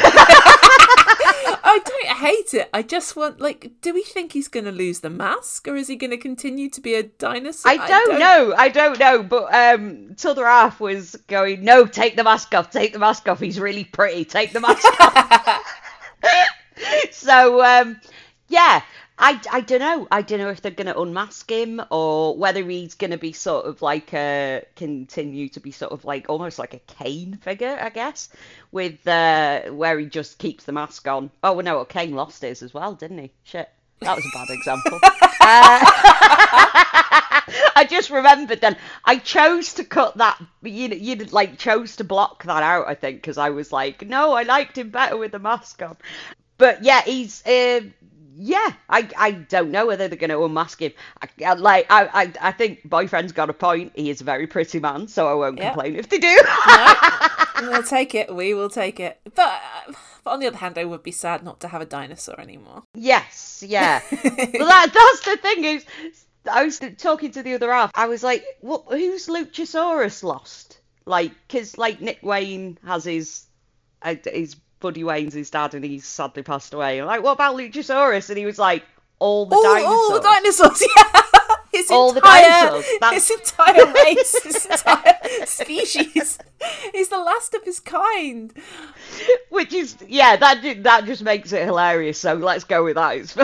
I don't hate it. I just want like, do we think he's going to lose the mask or is he going to continue to be a dinosaur? I don't, know. I don't know. But um, t'other half was going, no, take the mask off. Take the mask off. He's really pretty. Take the mask off. so um, yeah, I, I don't know. I don't know if they're going to unmask him or whether he's going to be sort of like a continue to be sort of like almost like a Kane figure, I guess, with uh, where he just keeps the mask on. Oh well, no, well, Kane lost his as well, didn't he? Shit, that was a bad example. Uh, I just remembered then. I chose to cut that. You know, you like chose to block that out. I think because I was like, no, I liked him better with the mask on. But yeah, he's. Uh, yeah, I, I don't know whether they're going to unmask him. I, I, like I, I I think boyfriend's got a point. He is a very pretty man, so I won't Yeah. complain if they do. no, We'll take it. We will take it. But, but on the other hand, I would be sad not to have a dinosaur anymore. Yes, yeah. but that, that's the thing is, I was talking to the other half. I was like, "What? Who's Luchasaurus lost? Like, because like Nick Wayne has his, uh, his Buddy Wayne's his dad, and he's sadly passed away. I'm like, what about Luchasaurus? And he was like, all the all, dinosaurs. all the dinosaurs, yeah. His All the entire, dinosaurs, that's- His entire race, his entire species. He's the last of his kind. Which is, yeah, that that just makes it hilarious. So let's go with that. It's-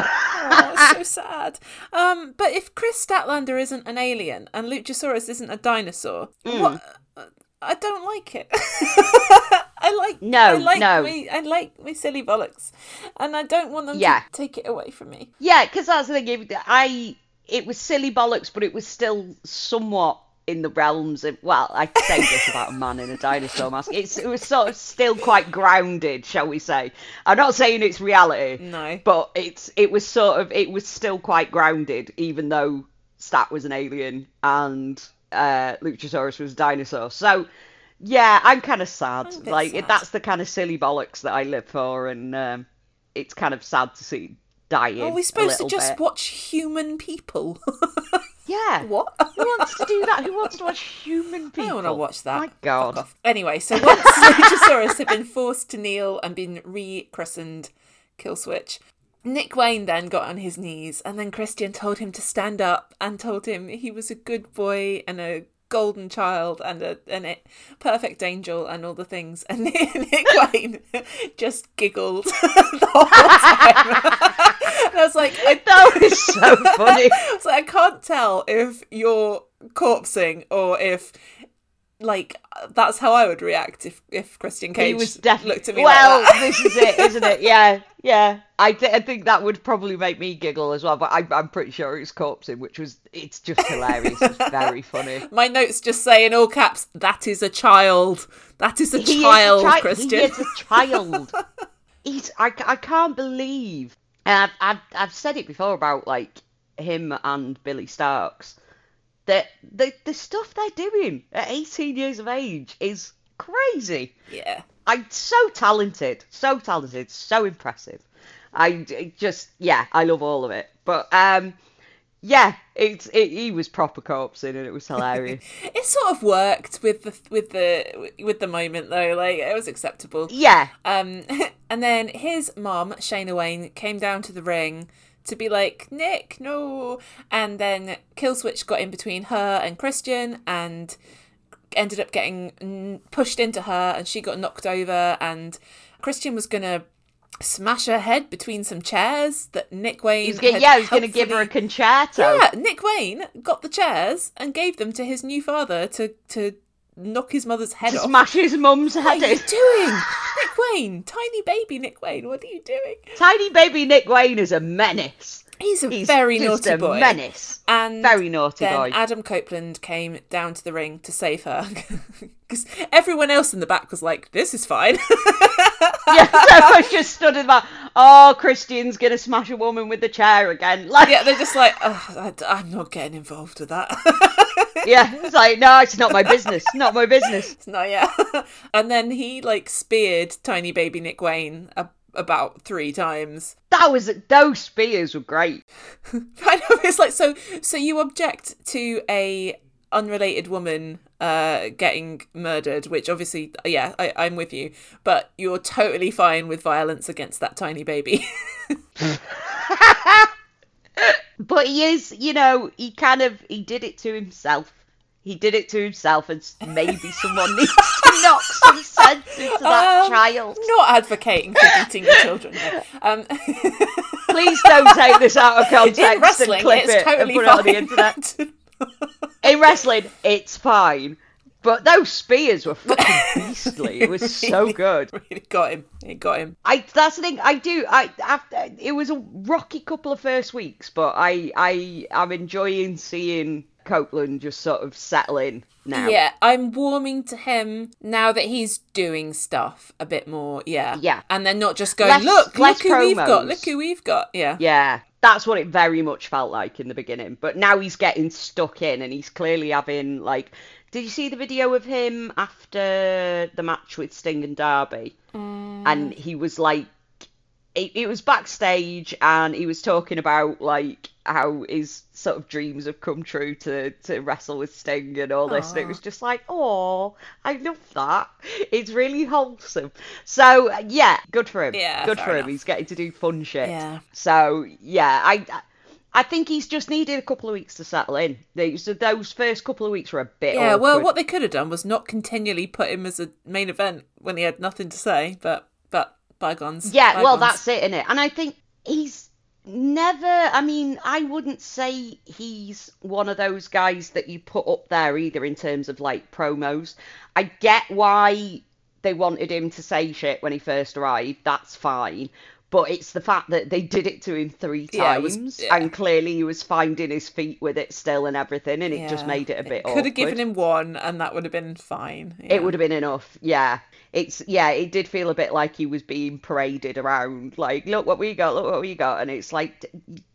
Oh, so sad. Um, but if Kris Statlander isn't an alien and Luchasaurus isn't a dinosaur, Hmm. what? I don't like it. I like No, I like no. me I like my silly bollocks, and I don't want them Yeah. to take it away from me. Yeah, because that's the thing. I it was silly bollocks, but it was still somewhat in the realms of. Well, I say this about a man in a dinosaur mask. It's it was sort of still quite grounded, shall we say? I'm not saying it's reality, No. but it's it was sort of it was still quite grounded, even though Stat was an alien and uh, Luchasaurus was a dinosaur. So. Yeah, I'm kind of sad. I'm a bit Like sad. that's the kind of silly bollocks that I live for, and um, it's kind of sad to see dying. Are we supposed to just bit. watch human people? Yeah. what? Who wants to do that? Who wants to watch human I people? don't want to watch that. My God. Anyway, so once Luchasaurus had been forced to kneel and been rechristened Killswitch, Nick Wayne then got on his knees, and then Christian told him to stand up and told him he was a good boy and a golden child and a an a perfect angel and all the things. And Nick Wayne just giggled the whole time. and I was like, I, That was so funny. I was like, I can't tell if you're corpsing or if like that's how I would react if if Christian Cage He was definitely looked at me well. like that. this is it, isn't it? Yeah, yeah. I, th- I think that would probably make me giggle as well. But I, I'm pretty sure it's corpsing, which was it's just hilarious. it's very funny. My notes just say in all caps, "That is a child. That is a He is a child, chi- Christian." He is a child. He's. I, I can't believe. And I've, I've I've said it before about like him and Billie Starkz. That the the stuff they're doing at 18 years of age is crazy. yeah, I'm so talented, so talented, so impressive. I, just, yeah, I love all of it. But um, yeah, it's it, he was proper corpsing and it was hilarious. it sort of worked with the with the with the moment though. Like it was acceptable. yeah, Um, and then his mom, Shayna Wayne, came down to the ring to be like, Nick, no. And then Killswitch got in between her and Christian and ended up getting pushed into her and she got knocked over. And Christian was going to smash her head between some chairs that Nick Wayne. he's gonna, had yeah, he's was gonna give her a Con-Chair-To. Yeah, Nick Wayne got the chairs and gave them to his new father to, to knock his mother's head to off. smash his mum's head What are you doing? Nick Wayne, tiny baby Nick Wayne, what are you doing? Tiny baby Nick Wayne is a menace. He's a He's very naughty a boy. menace. And Very naughty then boy. Adam Copeland came down to the ring to save her. Because everyone else in the back was like, this is fine. yeah, I just stood in the back. Oh, Christian's gonna smash a woman with the chair again. Like, yeah, they're just like, oh, I, am not getting involved with that. yeah, it's like, no, it's not my business. Not my business. It's not yeah. and then he like speared tiny baby Nick Wayne a- about three times. That was those spears were great. I know it's like so. So you object to a unrelated woman uh getting murdered, which obviously, yeah, I, I'm with you. But you're totally fine with violence against that tiny baby. But he is, you know, he kind of he did it to himself. He did it to himself, and maybe someone needs to knock some sense into that Um, child. Not advocating for beating your children. no. Um, Please don't take this out of context in wrestling, and clip it's it totally and put it on the internet. In wrestling, it's fine. But those spears were fucking beastly. It was so good. really got him. It got him. I that's the thing. I do. I after it was a rocky couple of first weeks, but I I am enjoying seeing Copeland just sort of settling now. Yeah, I'm warming to him now that he's doing stuff a bit more. Yeah, Yeah. and then not just going, Less- look, less look who we've got, look who we've got. Yeah, Yeah, that's what it very much felt like in the beginning. But now he's getting stuck in, and he's clearly having like. Did you see the video of him after the match with Sting and Darby? Mm. And he was like, it, it was backstage, and he was talking about like how his sort of dreams have come true to to wrestle with Sting and all this. And it was just like, oh, I love that. It's really wholesome. So yeah, good for him. Yeah, good for him. He's getting to do fun shit. Yeah. So yeah, I I think he's just needed a couple of weeks to settle in. Those those first couple of weeks were a bit. yeah. Well, what they could have done was not continually put him as a main event when he had nothing to say. But bygones. Yeah, well, bygones. that's it, innit? And I think he's never. I mean, I wouldn't say he's one of those guys that you put up there either in terms of like promos. I get why they wanted him to say shit when he first arrived. That's fine. But it's the fact that they did it to him three Yeah, times, was- yeah. and clearly he was finding his feet with it still and everything, and it just made it a bit Could awkward. have given him one, and that would have been fine. It would have been enough, yeah. It's yeah, it did feel a bit like he was being paraded around, like look what we got, look what we got, and it's like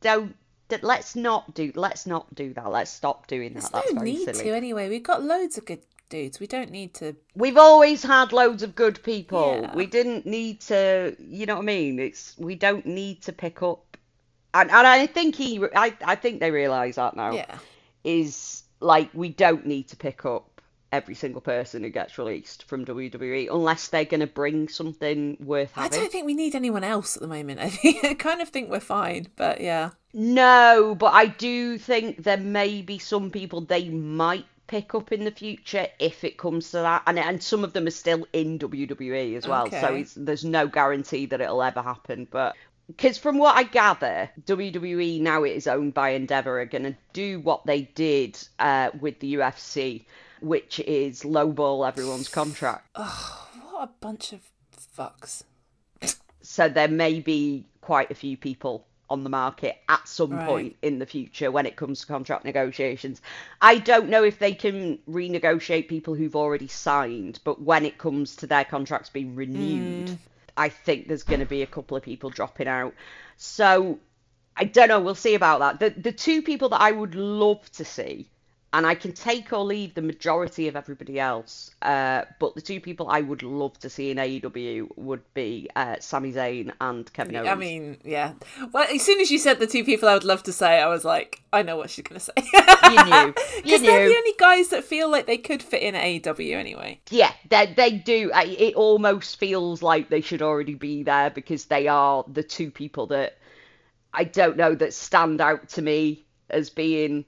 don't, let's not do, let's not do that, let's stop doing that. There's That's no need silly. to anyway. We've got loads of good dudes. We don't need to. We've always had loads of good people. Yeah. We didn't need to, you know what I mean? It's we don't need to pick up, and and I think he, I I think they realise that now. Yeah. is like we don't need to pick up every single person who gets released from WWE unless they're going to bring something worth having. I don't think we need anyone else at the moment. I think I kind of think we're fine, but yeah. No, but I do think there may be some people they might pick up in the future if it comes to that, and and some of them are still in WWE as well. So Okay. it's, there's no guarantee that it'll ever happen, but. Because from what I gather, WWE now it is owned by Endeavor are going to do what they did uh, with the UFC, which is lowball everyone's contract. Oh, what a bunch of fucks. So there may be quite a few people on the market at some Right. point in the future when it comes to contract negotiations. I don't know if they can renegotiate people who've already signed, but when it comes to their contracts being renewed, hmm. I think there's going to be a couple of people dropping out. So I don't know. We'll see about that. The the two people that I would love to see, and I can take or leave the majority of everybody else, uh, but the two people I would love to see in AEW would be uh, Sami Zayn and Kevin Owens. I mean, yeah. Well, as soon as you said the two people I would love to say, I was like, I know what she's going to say. you knew, you Because they're the only guys that feel like they could fit in at AEW anyway. Yeah, they they do. It almost feels like they should already be there because they are the two people that I don't know that stand out to me as being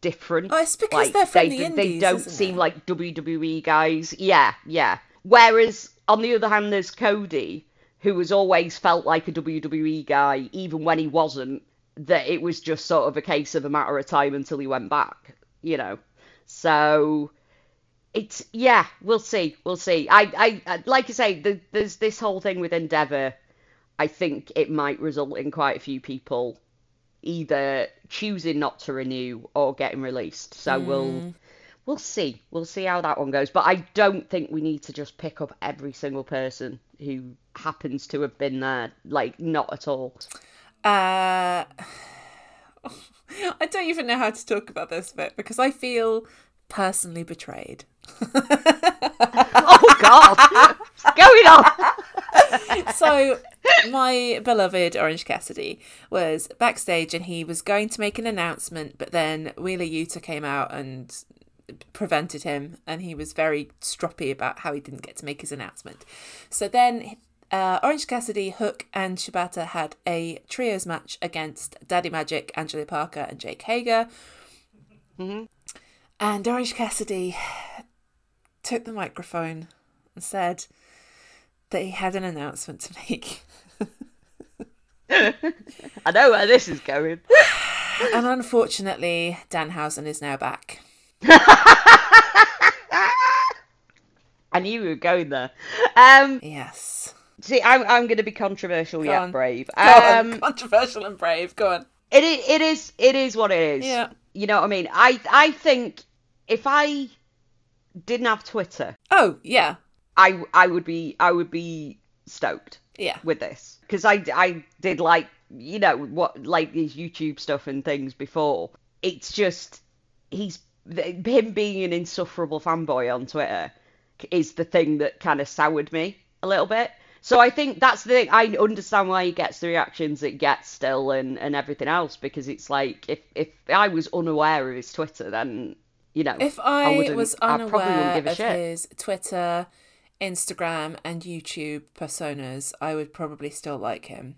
different. Oh, it's because they're from they, the they indies, don't isn't seem it? like WWE guys. Yeah, yeah. Whereas on the other hand, there's Cody, who has always felt like a WWE guy, even when he wasn't. That it was just sort of a case of a matter of time until he went back, you know. So it's yeah, we'll see, we'll see. I, I, I like I say, the, there's this whole thing with Endeavor. I think it might result in quite a few people either choosing not to renew or getting released. So we'll we'll see, we'll see how that one goes. But I don't think we need to just pick up every single person who happens to have been there. Like not at all. Uh, I don't even know how to talk about this bit because I feel personally betrayed. Oh God, going on? so my beloved Orange Cassidy was backstage and he was going to make an announcement, but then Wheeler Yuta came out and prevented him, and he was very stroppy about how he didn't get to make his announcement. So then. Uh, Orange Cassidy, Hook, and Shibata had a trios match against Daddy Magic, Angelo Parker, and Jake Hager. And Orange Cassidy took the microphone and said that he had an announcement to make. I know where this is going. and unfortunately, Danhausen is now back. I knew we were going there. Um, Yes. see, I'm I'm going to be controversial yet on. brave. Go Um, controversial and brave. Go on. it i- it is it is what it is. Yeah. You know what I mean? I I think if I didn't have Twitter, Oh, yeah. I I would be I would be stoked Yeah. with this because I I did like you know what like these YouTube stuff and things before. It's just he's him being an insufferable fanboy on Twitter is the thing that kind of soured me a little bit. So I think that's the thing. I understand why he gets the reactions it gets still and, and everything else because it's like if if I was unaware of his Twitter, then you know If I, wouldn't- was I probably wouldn't unaware give a of shit. his Twitter, Instagram, and YouTube personas, I would probably still like him.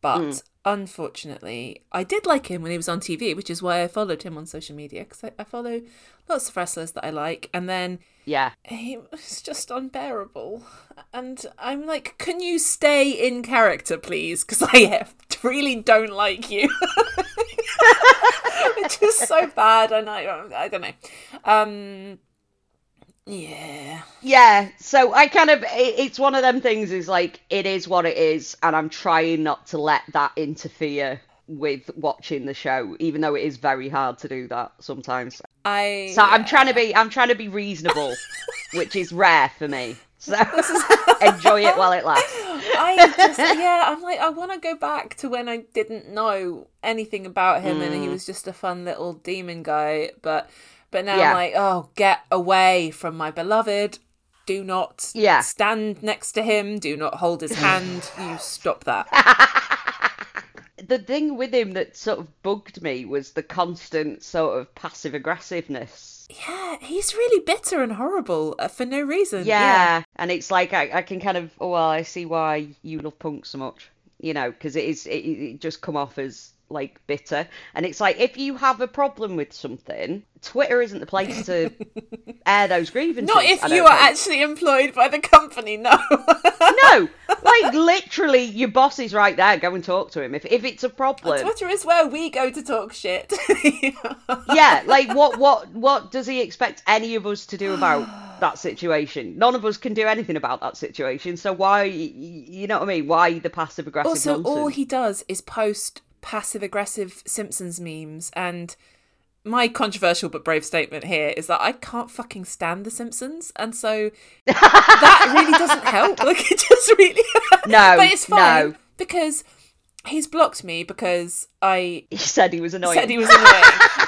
But Hmm. unfortunately, I did like him when he was on TV, which is why I followed him on social media because I, I follow lots of wrestlers that I like. And then Yeah. he was just unbearable. And I'm like, can you stay in character, please? Because I really don't like you. it's just so bad, and I, I don't know. Um, yeah, Yeah, so I kind of it, it's one of them things is like it is what it is and I'm trying not to let that interfere with watching the show even though it is very hard to do that sometimes. I. So I'm trying to be I'm trying to be reasonable, which is rare for me. So enjoy it while it lasts. I just yeah, I'm like I want to go back to when I didn't know anything about him and Mm. he was just a fun little demon guy, but but now Yeah. I'm like, oh, get away from my beloved. Do not Yeah. stand next to him. Do not hold his hand. You stop that. The thing with him that sort of bugged me was the constant sort of passive aggressiveness. Yeah, he's really bitter and horrible uh, for no reason. Yeah, and it's like I, I can kind of oh well I see why you love punk so much, you know, because it is it, it just come off as like bitter. And it's like if you have a problem with something, Twitter isn't the place to air those grievances. Not if you are think. actually employed by the company, no. No, like literally, your boss is right there. Go and talk to him if if it's a problem. Twitter is where we go to talk shit. yeah, like what what what does he expect any of us to do about that situation? None of us can do anything about that situation. So why, you know what I mean? Why the passive aggressive also, nonsense? all he does is post passive aggressive Simpsons memes and my controversial but brave statement here is that I can't fucking stand The Simpsons, and so that really doesn't help. Like it just really No, but it's fine no. because he's blocked me because I He said he was annoying. said he was annoying.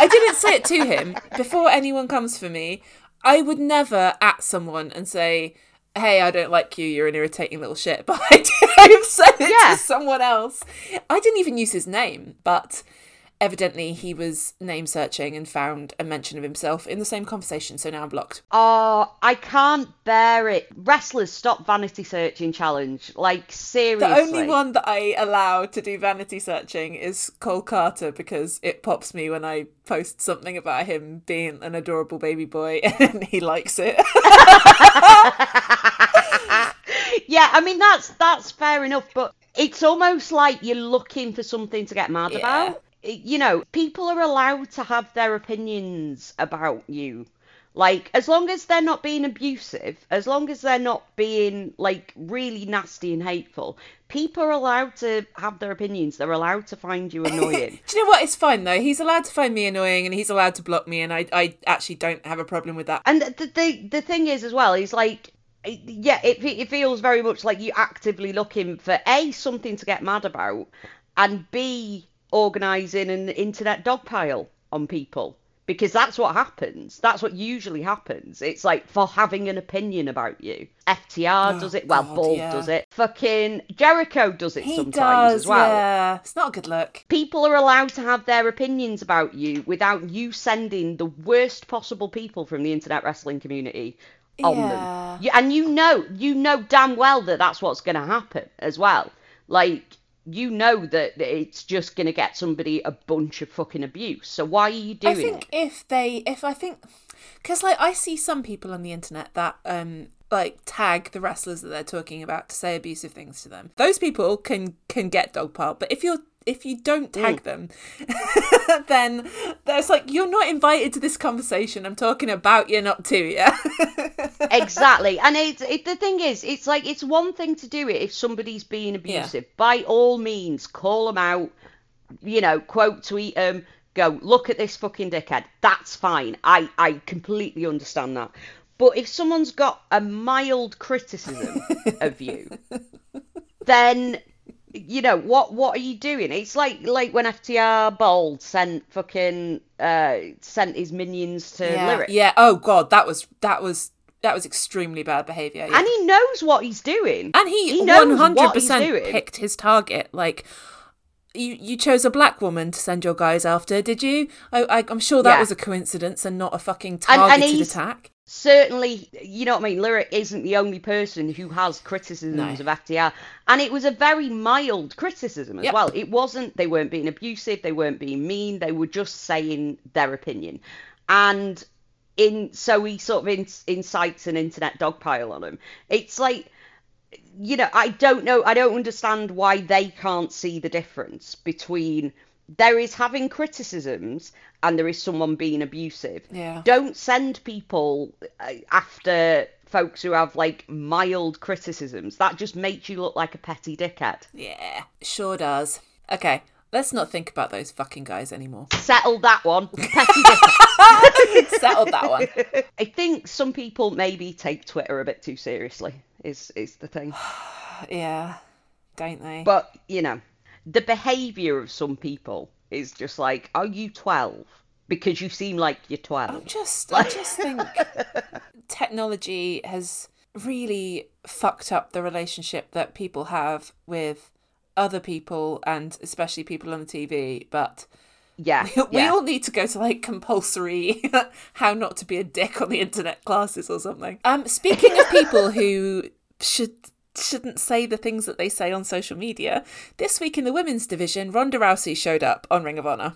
I didn't say it to him before anyone comes for me. I would never at someone and say, "Hey, I don't like you. You're an irritating little shit." But I did, I've said it Yeah. to someone else. I didn't even use his name, but evidently he was name searching and found a mention of himself in the same conversation. So now I'm blocked. Oh, I can't bear it. Wrestlers, stop vanity searching challenge. Like seriously. The only one that I allow to do vanity searching is Cole Karter because it pops me when I post something about him being an adorable baby boy and he likes it. yeah, I mean that's that's fair enough, but it's almost like you're looking for something to get mad Yeah. about. You know, people are allowed to have their opinions about you. Like, as long as they're not being abusive, as long as they're not being like really nasty and hateful, people are allowed to have their opinions. They're allowed to find you annoying. Do you know what? It's fine though. He's allowed to find me annoying and he's allowed to block me, and I, I actually don't have a problem with that. And the, the the thing is as well he's like yeah, it it feels very much like you're actively looking for a something to get mad about, and b organising an internet dogpile on people because that's what happens. That's what usually happens. It's like for having an opinion about you. FTR oh, does it. Well, God, Bald yeah. does it. Fucking Jericho does it He sometimes does, as well yeah. It's not a good look. people are allowed to have their opinions about you without you sending the worst possible people from the internet wrestling community on Yeah. them. You, and you know, you know damn well that that's what's going to happen as well. Like, you know that it's just going to get somebody a bunch of fucking abuse. So why are you doing it? I think it? if they, if I think, because like I see some people on the internet that um like tag the wrestlers that they're talking about to say abusive things to them. Those people can can get dogpiled, but if you're if you don't tag mm. them, then there's like you're not invited to this conversation. I'm talking about you're not to you. exactly. And it, it the thing is, it's like it's one thing to do it if somebody's being abusive. By all means, call them out. You know, quote tweet them. Go look at this fucking dickhead. That's fine. I I completely understand that. But if someone's got a mild criticism of you, then you know what what are you doing it's like like when ftr bold sent fucking uh sent his minions to yeah. lyric yeah. Oh god, that was that was that was extremely bad behavior. Yeah. and he knows what he's doing And he He knows 100% picked his target. Like you, you chose a black woman to send your guys after, did you? I, I, I'm sure that Yeah. was a coincidence and not a fucking and targeted attack. Certainly you know what i mean lyric isn't the only person who has criticisms No. of ftr and it was a very mild criticism as Yep. well it wasn't they weren't being abusive they weren't being mean they were just saying their opinion and in so he sort of in, incites an internet dogpile on him it's like you know, I don't know, I don't understand why they can't see the difference between there is having criticisms and there is someone being abusive. Yeah. Don't send people uh, after folks who have like mild criticisms. That just makes you look like a petty dickhead. Yeah, sure does. Okay, let's not think about those fucking guys anymore. Settle that one. Petty dickhead. Settled that one. I think some people maybe take Twitter a bit too seriously. Is is the thing. Yeah, don't they? But, you know, the behaviour of some people is just like, are you 12? Because you seem like you're 12. I'm just, I just think technology has really fucked up the relationship that people have with other people and especially people on the TV. But Yeah. we yeah. all need to go to like compulsory how not to be a dick on the internet classes or something. Um, speaking of people who should shouldn't say the things that they say on social media. This week in the women's division, Ronda Rousey showed up on Ring of Honor.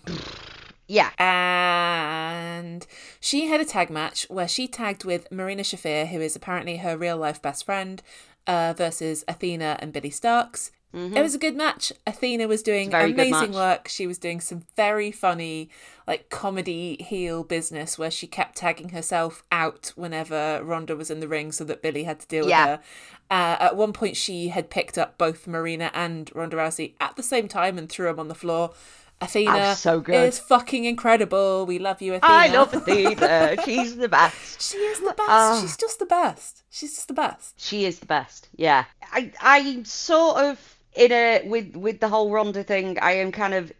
Yeah. And she had a tag match where she tagged with Marina Shafir, who is apparently her real life best friend, uh, versus Athena and Billie Starkz. It was a good match. Athena was doing amazing work. She was doing some very funny, like comedy heel business where she kept tagging herself out whenever Ronda was in the ring so that Billie had to deal Yeah. with her. Uh, at one point, she had picked up both Marina and Ronda Rousey at the same time and threw them on the floor. Athena so good. is fucking incredible. We love you, Athena. I love Athena. She's the best. She is the best. Ah. She's just the best. She's just the best. She is the best. Yeah. I I'm sort of in a with with the whole Ronda thing. I am kind of.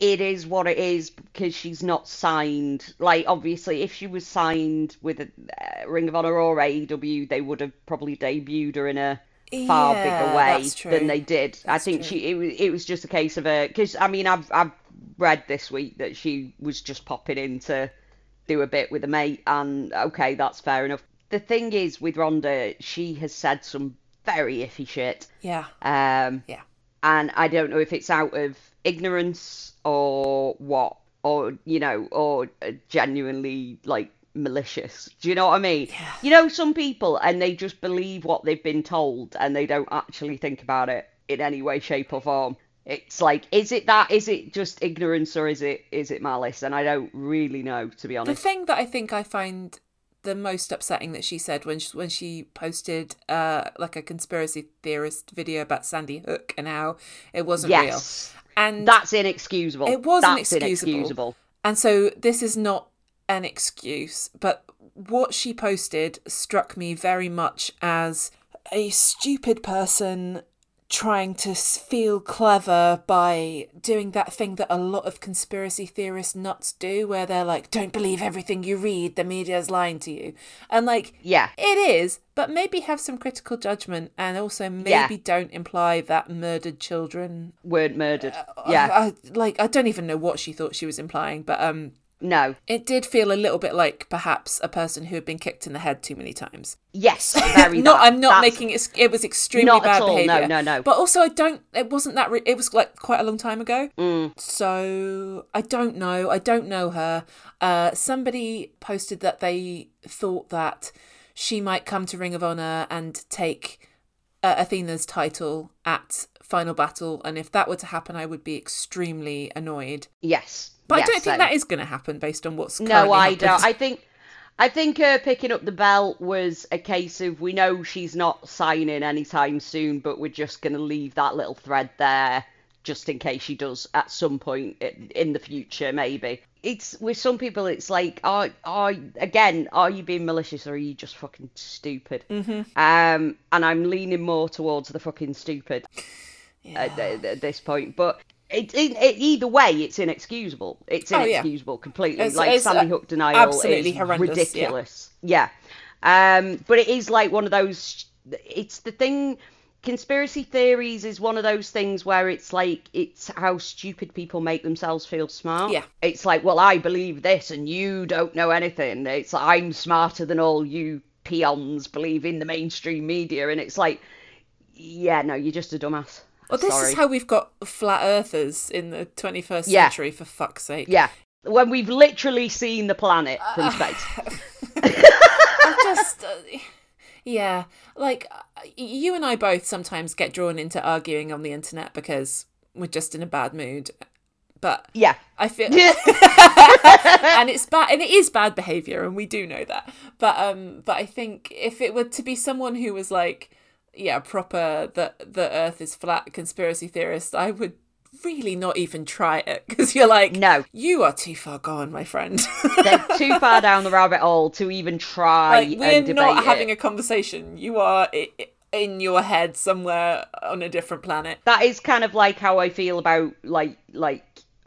It is what it is because she's not signed. Like obviously, if she was signed with a uh, Ring of Honor or AEW, they would have probably debuted her in a far Yeah, bigger way than they did. I think true. she it was it was just a case of a because I mean I've I've read this week that she was just popping in to do a bit with a mate, and okay, that's fair enough. The thing is with Ronda, she has said some very iffy shit, Yeah. um, Yeah. and I don't know if it's out of ignorance or what, or you know, or genuinely like malicious. Do you know what I mean? Yeah. You know, some people and they just believe what they've been told and they don't actually think about it in any way, shape, or form. It's like, is it that? Is it just ignorance or is it is it malice? And I don't really know, to be honest. The thing that I think I find the most upsetting that she said when she, when she posted uh like a conspiracy theorist video about Sandy Hook and how it wasn't yes, real. And that's inexcusable. It wasn't that's excusable. inexcusable. And so this is not an excuse, but what she posted struck me very much as a stupid person trying to feel clever by doing that thing that a lot of conspiracy theorist nuts do where they're like don't believe everything you read the media's lying to you and like Yeah. it is but maybe have some critical judgment and also maybe Yeah. don't imply that murdered children Weren't murdered. Yeah. I, like i don't even know what she thought she was implying but um no. it did feel a little bit like perhaps a person who had been kicked in the head too many times. Yes. Very. not, that. I'm not That's- making it. It was extremely Not at bad all, no, no, no. But also, I don't. It wasn't that. Re- it was like quite a long time ago. Mm. So I don't know. I don't know her. Uh, somebody posted that they thought that she might come to Ring of Honor and take uh, Athena's title at Final Battle, and if that were to happen, I would be extremely annoyed. Yes. But yes, I don't think that is going to happen based on what's going. No, I don't. I think, I think her picking up the belt was a case of we know she's not signing anytime soon, but we're just going to leave that little thread there just in case she does at some point in, the future, maybe. It's with some people, it's like, are are again, are you being malicious or are you just fucking stupid? Mm-hmm. Um, and I'm leaning more towards the fucking stupid at, at, at this point, but. It, it, it, either way, it's inexcusable. It's Oh, yeah. inexcusable completely. It's- like it's, Sandy uh, Hook denial absolutely is horrendous, yeah. ridiculous. Yeah. Um, but it is like one of those. It's the thing. Conspiracy theories is one of those things where it's like it's how stupid people make themselves feel smart. Yeah. It's like, well, I believe this, and you don't know anything. It's like, I'm smarter than all you peons believe in the mainstream media, and it's like, yeah, no, you're just a dumbass. Well, this Sorry. is how we've got flat earthers in the 21st Yeah. century, for fuck's sake. Yeah. When we've literally seen the planet Uh, from space. I just. Uh, yeah. Like, uh, you and I both sometimes get drawn into arguing on the internet because we're just in a bad mood. But Yeah. I feel. and it's bad and it is bad behavior and we do know that but um but i think if it were to be someone who was like yeah proper that the earth is flat conspiracy theorist i would really not even try it because you're like No. you are too far gone my friend They're too far down the rabbit hole to even try like we're debate not it. having a conversation you are in your head somewhere on a different planet That is kind of like how I feel about like like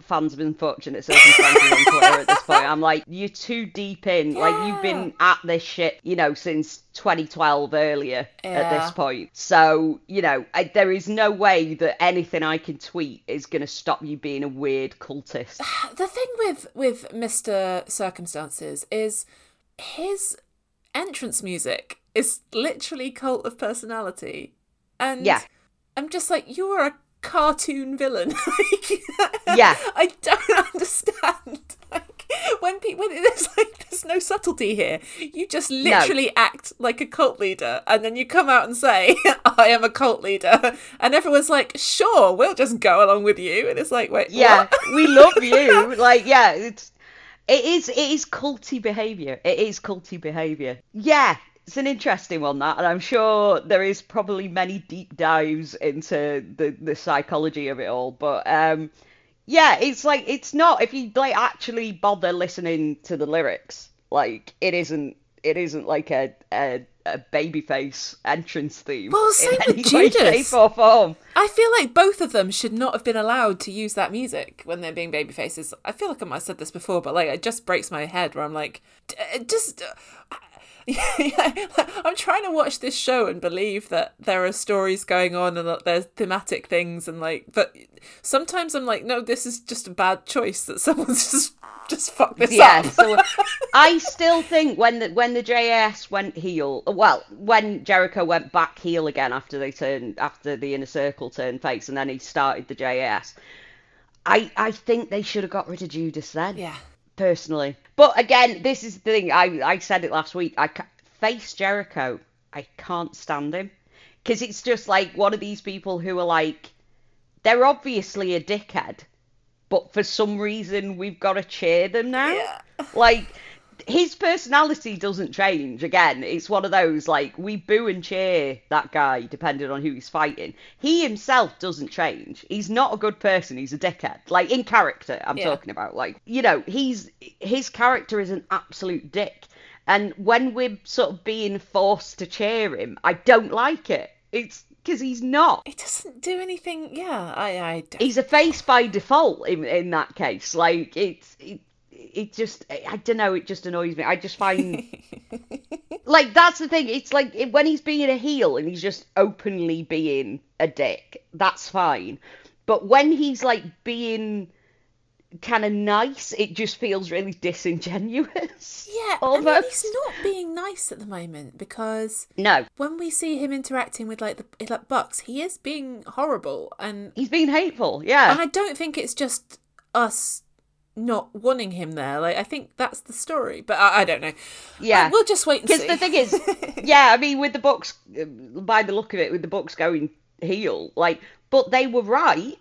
fans of unfortunate circumstances on Twitter at this point. I'm like, you're too deep in. Like you've been at this shit, you know, since 2012 earlier at this point. So you know, I, there is no way that anything I can tweet is going to stop you being a weird cultist. the thing with with Mr. Circumstances is his entrance music is literally cult of personality. And Yeah. I'm just like, you're a cartoon villain. like, Yeah. I don't understand. Like when people, there's like, there's no subtlety here. You just literally act like a cult leader, and then you come out and say, "I am a cult leader," and everyone's like, "Sure, we'll just go along with you." And it's like, wait, Yeah, we love you. Like, yeah, it's it is it is culty behaviour. It is culty behaviour. Yeah, it's an interesting one that, and I'm sure there is probably many deep dives into the the psychology of it all. But um, yeah, it's like it's not if you like actually bother listening to the lyrics, like it isn't it isn't like a a, a babyface entrance theme Well, same with any way, Judas. shape, or form. I feel like both of them should not have been allowed to use that music when they're being baby faces. I feel like I might have said this before, but like it just breaks my head where I'm like, d- just. Uh, yeah, I'm trying to watch this show and believe that there are stories going on and that there's thematic things and like, but sometimes I'm like, no, this is just a bad choice that someone's just just fucked this Yeah, up. so uh, I still think when the when the JS went heel, well, when Jericho went back heel again after they turned after the inner circle turned face, and then he started the JS. I I think they should have got rid of Judas then. yeah, Personally, but again, this is the thing. I I said it last week. I face Jericho. I can't stand him because it's just like one of these people who are like they're obviously a dickhead, but for some reason we've got to cheer them now. Yeah. Like his personality doesn't change. Again, it's one of those like we boo and cheer that guy depending on who he's fighting. He himself doesn't change. He's not a good person. He's a dickhead. Like in character, I'm Yeah. talking about. Like you know, he's his character is an absolute dick. And when we're sort of being forced to cheer him, I don't like it. It's because he's not. it doesn't do anything. Yeah, I, I don't. He's a face by default in in that case. Like it's it, it just I don't know. It just annoys me. I just find like that's the thing. It's like when he's being a heel and he's just openly being a dick. That's fine. But when he's like being kind of nice, it just feels really disingenuous. Yeah, almost. he's not being nice at the moment because No, when we see him interacting with like the like Bucks, he is being horrible, and he's being hateful. Yeah. and I don't think it's just us not wanting him there. Like I think that's the story, but I, I don't know. Yeah. Uh, we'll just wait and Because the thing is, yeah, I mean, with the Bucks, by the look of it, with the Bucks going heel, like, but they were right.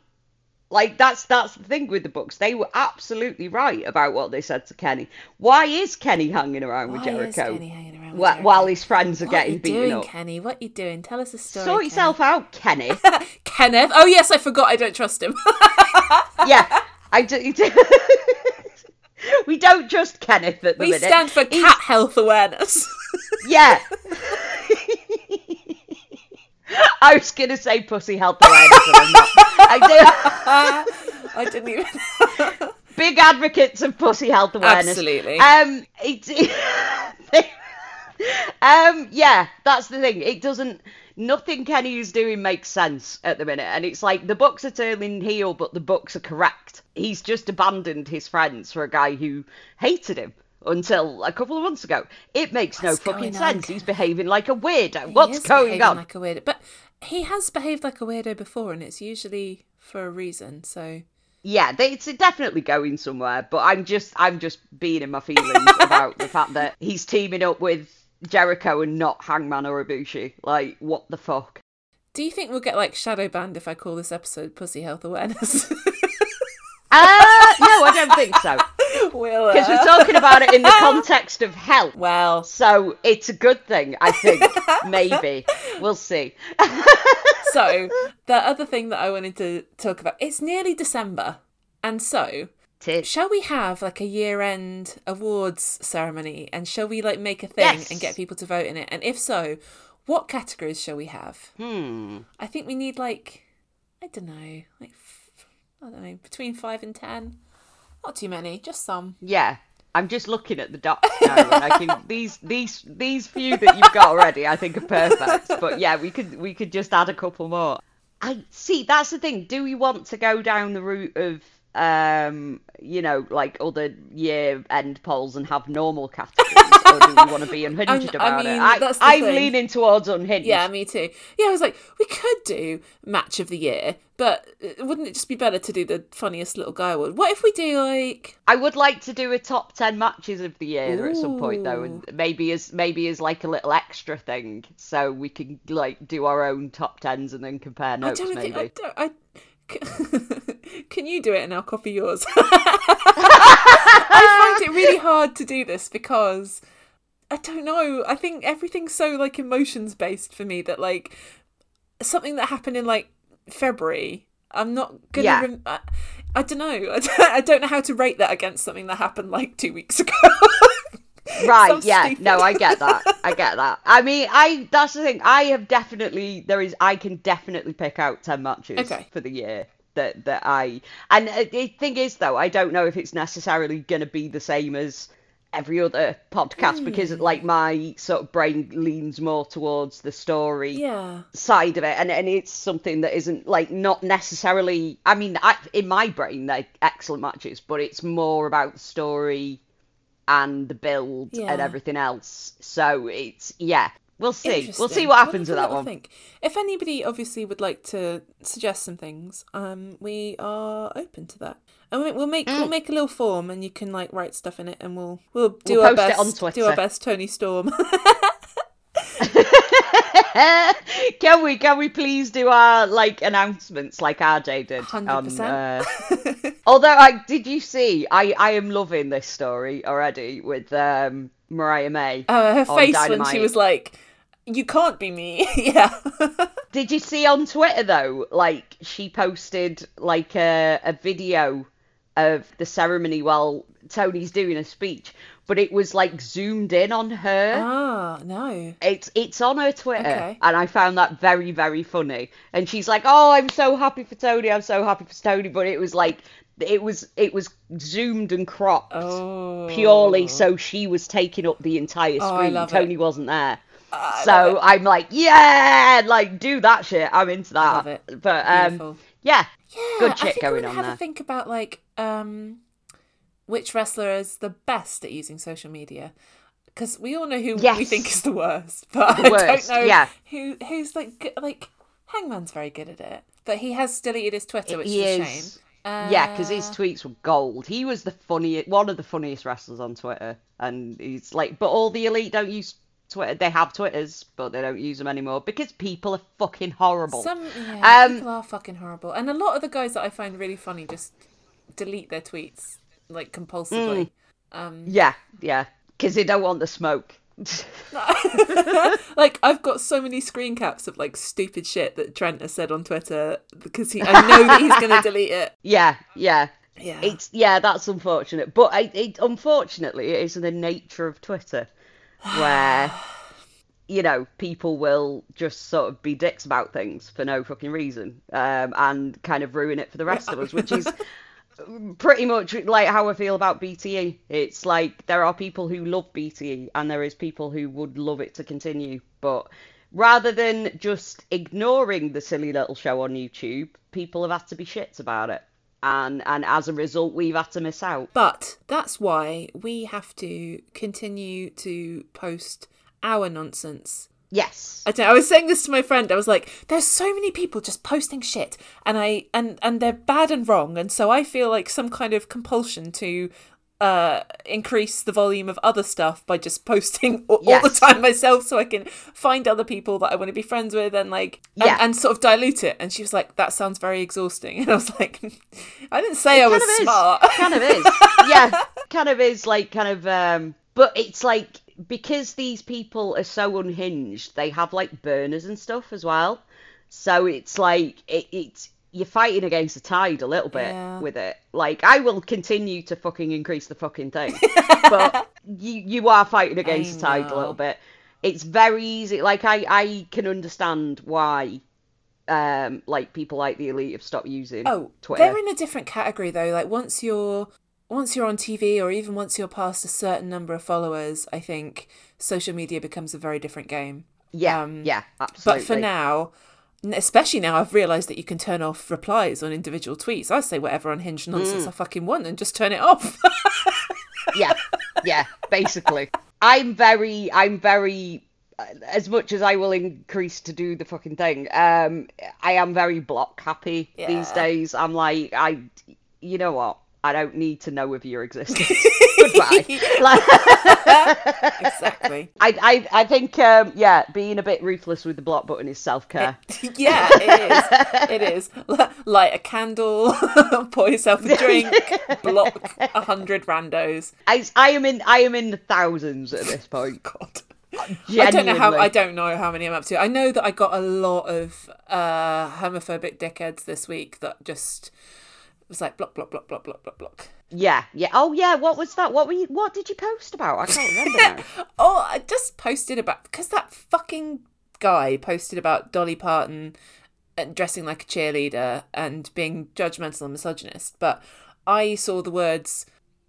Like that's that's the thing with the Bucks. They were absolutely right about what they said to Kenny. Why is Kenny hanging around with Why is Jericho? Kenny hanging around with Wh- Jericho? while his friends are what getting you beaten doing, up. Kenny? What you doing? Tell us a story. Sort yourself out, Kenny. Kenny. Kenneth. Oh yes, I forgot. I don't trust him. yeah, I do. we don't trust Kenneth at the we minute. We stand for He's- cat health awareness. Yeah. I was gonna say pussy health awareness, but I'm not. I do. I didn't even. Big advocates of pussy health awareness. Absolutely. Um, it's. um, yeah, that's the thing. It doesn't. Nothing Kenny is doing makes sense at the minute, and it's like the Bucks are turning heel, but the Bucks are correct. He's just abandoned his friends for a guy who hated him until a couple of months ago. It makes What's no fucking sense. He's behaving like a weirdo. He What's is going behaving on? Like a weirdo, but he has behaved like a weirdo before, and it's usually for a reason. So Yeah, it's definitely going somewhere, but I'm just I'm just being in my feelings about the fact that he's teaming up with Jericho and not Hangman or Ibushi. Like, what the fuck? Do you think we'll get like shadow banned if I call this episode "Pussy Health Awareness"? Uh, no, I don't think so. Because we're talking about it in the context of health. well, So it's a good thing, I think. Maybe. We'll see. so the other thing that I wanted to talk about it's nearly December, and so Tis. shall we have like a year-end awards ceremony, and shall we like make a thing Yes. and get people to vote in it? And if so, what categories shall we have? Hmm. I think we need like I don't know, like I don't know, between five and ten. Not too many, just some. Yeah. I'm just looking at the docs now, and I can these these these few that you've got already, I think are perfect. But yeah, we could we could just add a couple more. I see. That's the thing. Do we want to go down the route of um, you know, like other year end polls and have normal categories, or do we want to be unhinged I about mean, it? I, that's the I'm thing. leaning towards unhinged. Yeah, me too. Yeah, I was like, we could do match of the year, but uh, wouldn't it just be better to do the funniest little guy award? What if we do like I would like to do a top ten matches of the year at some point though, and maybe as maybe as like a little extra thing, so we can like do our own top tens and then compare I notes don't maybe. think I don't I can you do it and I'll copy yours? I find it really hard to do this because I don't know. I think everything's so like emotions based for me that like something that happened in like February, I'm not gonna. Yeah. Rem- I, I don't know. I don't, I don't know how to rate that against something that happened like two weeks ago. Right, yeah, stupid. no, I get that. I get that. I mean, I that's the thing. I have definitely there is I can definitely pick out 10 matches Okay. for the year that that I and uh, the thing is though, I don't know if it's necessarily going to be the same as every other podcast because Hmm. like my sort of brain leans more towards the story yeah. side of it and and it's something that isn't like not necessarily I mean I, in my brain they're excellent matches but it's more about the story and the build and everything else so it's yeah we'll see we'll see what happens have with that one Think. If anybody obviously would like to suggest some things, um, we are open to that. And we- we'll make we'll make a little form, and you can like write stuff in it, and we'll we'll do We'll our post it best. Do our best, Toni Storm. can we can we please do our like announcements like RJ did Hundred on, uh, Although, I did you see? I I am loving this story already with um Mariah May. Uh, her face when she was like, "You can't be me." yeah. Did you see on Twitter though? Like she posted like a a video of the ceremony while Tony's doing a speech, but it was like zoomed in on her. ah, no. It's it's on her Twitter, Okay. and I found that very very funny. And she's like, "Oh, I'm so happy for Tony. I'm so happy for Tony." But it was like it was it was zoomed and cropped Oh. purely so she was taking up the entire Oh, I screen. it. Tony wasn't there. I so. I'm like, yeah, like do that shit. I'm into that. it. But um, Beautiful. yeah, Yeah, good I think going I'm on have there. a think about like um, which wrestler is the best at using social media. Because we all know who we think is the worst, but The I worst, don't know yeah. who who's like like Hangman's very good at it, but he has deleted his Twitter, which He is a is. shame. Uh, Yeah, because his tweets were gold. He was the funniest, one of the funniest wrestlers on Twitter, and he's like, but all the elite don't use Twitter. They have Twitters, but they don't use them anymore because people are fucking horrible. Some yeah, Um, people are fucking horrible, and a lot of the guys that I find really funny just delete their tweets like compulsively. Um, Yeah, yeah, because they don't want the smoke. like I've got so many screen caps of like stupid shit that Trent has said on Twitter because he I know that he's gonna delete it. yeah, yeah. Yeah. It's yeah, that's unfortunate. But I, it, unfortunately, it is the nature of Twitter, where you know people will just sort of be dicks about things for no fucking reason, um, and kind of ruin it for the rest of us, which is pretty much like how I feel about BTE. It's like there are people who love BTE, and there is people who would love it to continue, but. Rather than just ignoring the silly little show on YouTube, people have had to be shits about it and and as a result we've had to miss out But that's why we have to continue to post our nonsense. Yes. I, don't, I was saying this to my friend. I was like, "There's so many people just posting shit, and I and and they're bad and wrong, and so I feel like some kind of compulsion to uh increase the volume of other stuff by just posting all, all the time myself so I can find other people that I want to be friends with and like and, Yeah. and sort of dilute it. And she was like that sounds very exhausting. And I was like I didn't say I was smart is. kind of is. Yeah. Kind of is like kind of um but it's like because these people are so unhinged they have like burners and stuff as well so it's like it, it's you're fighting against the tide a little bit Yeah. with it like i will continue to fucking increase the fucking thing but you you are fighting against the tide a little bit it's very easy like i i can understand why um like people like the elite have stopped using Oh, Twitter. they're in a different category though. Like once you're once you're on TV or even once you're past a certain number of followers, I think social media becomes a very different game. Yeah, Um, yeah, absolutely. But for now, Especially now I've realised that you can turn off replies on individual tweets. I say whatever unhinged nonsense Mm. I fucking want and just turn it off. yeah, yeah, basically. I'm very, I'm very, as much as I will increase to do the fucking thing, um, I am very block happy these days. I'm like, I, you know what? I don't need to know of your existence. Goodbye. Like, exactly. I, I, I think, um, yeah, being a bit ruthless with the block button is self care. yeah, it is. It is. Light a candle, pour yourself a drink, block a hundred randos. I, I am in, I am in the thousands at this point. God. I don't know how I don't know how many I'm up to. I know that I got a lot of uh homophobic dickheads this week that just was like block block block block block block block. Yeah, yeah. Oh, yeah. What was that? What were you? What did you post about? I can't remember. Oh, I just posted about because that fucking guy posted about Dolly Parton dressing like a cheerleader and being judgmental and misogynist. But I saw the words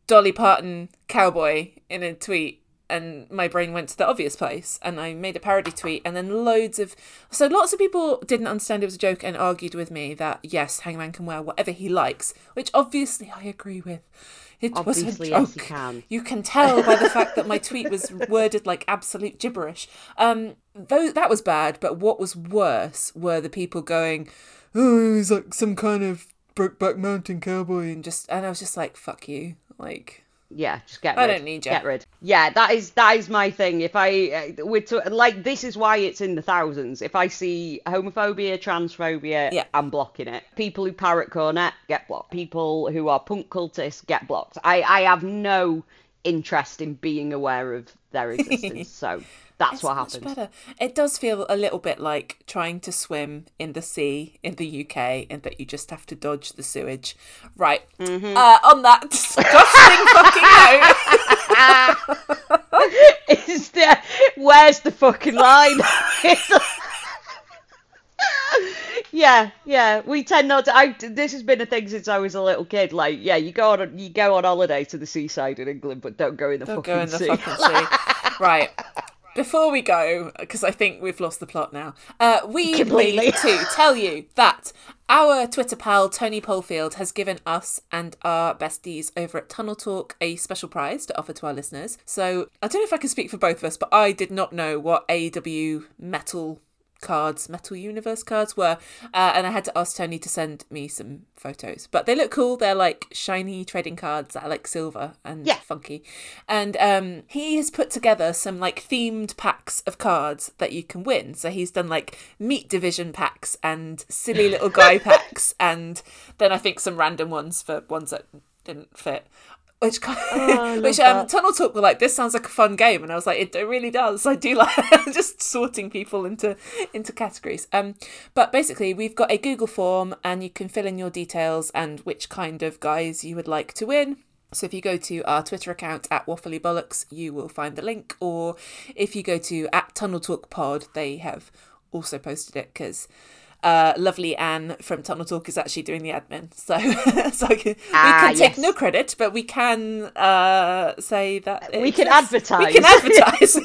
Dolly Parton cowboy in a tweet. And my brain went to the obvious place, and I made a parody tweet, and then loads of so lots of people didn't understand it was a joke and argued with me that yes, Hangman can wear whatever he likes, which obviously I agree with. It was Obviously, a yes, joke. he can. You can tell by the fact that my tweet was worded like absolute gibberish. Um, though that was bad, but what was worse were the people going, "Oh, he's like some kind of Brokeback Mountain cowboy," and just and I was just like, "Fuck you!" Like, Yeah, just get rid. I don't need you. Get rid. Yeah, that is that is my thing. If I uh, we're to, like this is why it's in the thousands. If I see homophobia, transphobia, Yeah. I'm blocking it. People who parrot Cornette get blocked. People who are punk cultists get blocked. I I have no interest in being aware of their existence. so that's it's what happens. better. It does feel a little bit like trying to swim in the sea in the UK, and that you just have to dodge the sewage. Right. Mm-hmm. Uh, on that disgusting fucking note. is there where's the fucking line yeah yeah we tend not to I, this has been a thing since i was a little kid like yeah you go on you go on holiday to the seaside in england but don't go in the Don't fucking go in the sea fucking sea. right. Before we go, because I think we've lost the plot now, uh, we Completely. need to tell you that our Twitter pal Tony Polfield has given us and our besties over at Tunnel Talk a special prize to offer to our listeners. So I don't know if I can speak for both of us, but I did not know what AEW metal cards, Metal Universe cards were, uh, and I had to ask Tony to send me some photos. But they look cool. They're like shiny trading cards that are like silver and Yeah. funky. And um, he has put together some like themed packs of cards that you can win. So he's done like meat division packs and silly little guy packs, and then I think some random ones for ones that didn't fit. Which kind I which um, that. Tunnel Talk were like, this sounds like a fun game, and I was like, it, it really does. I do like just sorting people into into categories. Um, but basically, we've got a Google form, and you can fill in your details and which kind of guys you would like to win. So if you go to our Twitter account at Waffly Bollocks, you will find the link. Or if you go to at Tunnel Talk Pod, they have also posted it because uh, lovely Anne from Tunnel Talk is actually doing the admin. So, so I can, Ah, we can take yes. no credit, but we can uh, say that We can advertise. We can advertise.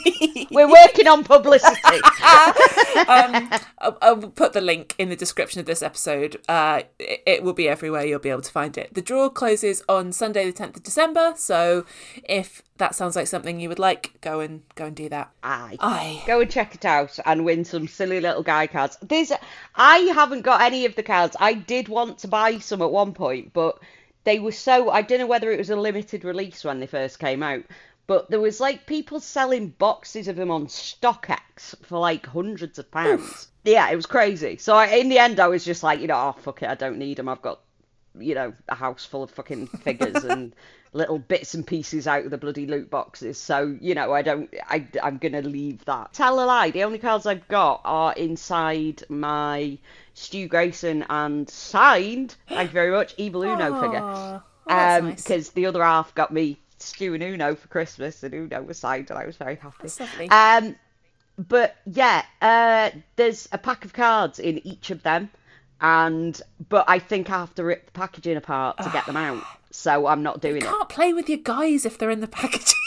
we're working on publicity um, I'll, I'll put the link in the description of this episode. Uh, it, it will be everywhere. You'll be able to find it. The draw closes on Sunday, the tenth of December. So if that sounds like something you would like, go and go and do that. Aye. Aye. Go and check it out and win some silly little guy cards. There's, I haven't got any of the cards. I did want to buy some at one point, but they were so. I don't know whether it was a limited release when they first came out, but there was like people selling boxes of them on StockX for like hundreds of pounds. Yeah, it was crazy. So I, in the end, I was just like, you know, oh fuck it, I don't need them. I've got you know, a house full of fucking figures and little bits and pieces out of the bloody loot boxes. So, you know, I don't, I, I'm going to leave that. Tell a lie, the only cards I've got are inside my Stu Grayson and signed, thank you very much, Evil Uno figure. Aw. Well, that's Um, nice. because the other half got me Stu and Uno for Christmas, and Uno was signed, and I was very happy. That's lovely. Um, but yeah, uh, there's a pack of cards in each of them, and but I think I have to rip the packaging apart to get them out, so I'm not doing it. can't play with your guys if they're in the packaging.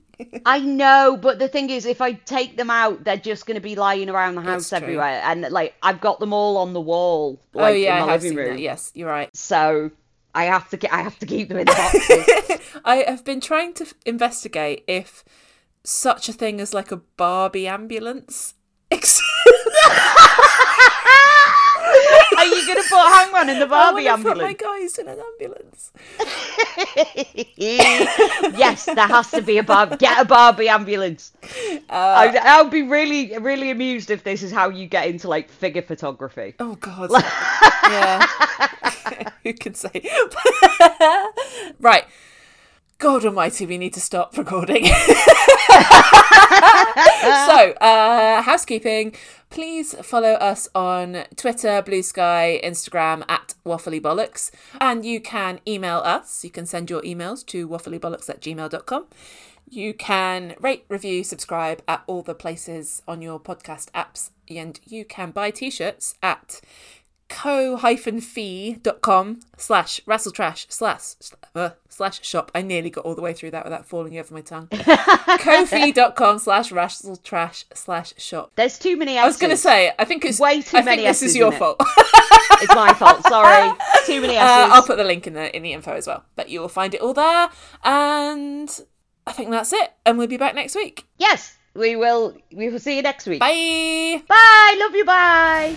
I know, but the thing is, if I take them out, they're just going to be lying around the house That's true. everywhere, and like I've got them all on the wall, oh, like oh yeah, in my living room. that. Yes, you're right. So I have to get, I have to keep them in the boxes. I have been trying to investigate if such a thing as like a Barbie ambulance exists. Are you going to put Hangman in the I Barbie wanna put my guys in an ambulance. yes, there has to be a Barbie. Get a Barbie ambulance. Uh, I, I'll be really, really amused if this is how you get into like figure photography. Oh God. yeah. Who can say? right. God Almighty, we need to stop recording. so, uh, housekeeping. Please follow us on Twitter, Blue Sky, Instagram at Waffly Bollocks. And you can email us. You can send your emails to wafflybollocks at gmail.com. You can rate, review, subscribe at all the places on your podcast apps. And you can buy t shirts at ko-fi.com slash wrestletrash slash uh, slash shop. I nearly got all the way through that without falling over my tongue. ko-fi.com slash wrestletrash slash shop. There's too many. I was going to say, I think it's Way too I many think this S's is your it. fault. it's my fault. Sorry, too many Uh, I'll put the link in the in the info as well. But you will find it all there. And I think that's it. And we'll be back next week. Yes, we will. We will see you next week. Bye. Bye. Love you. Bye.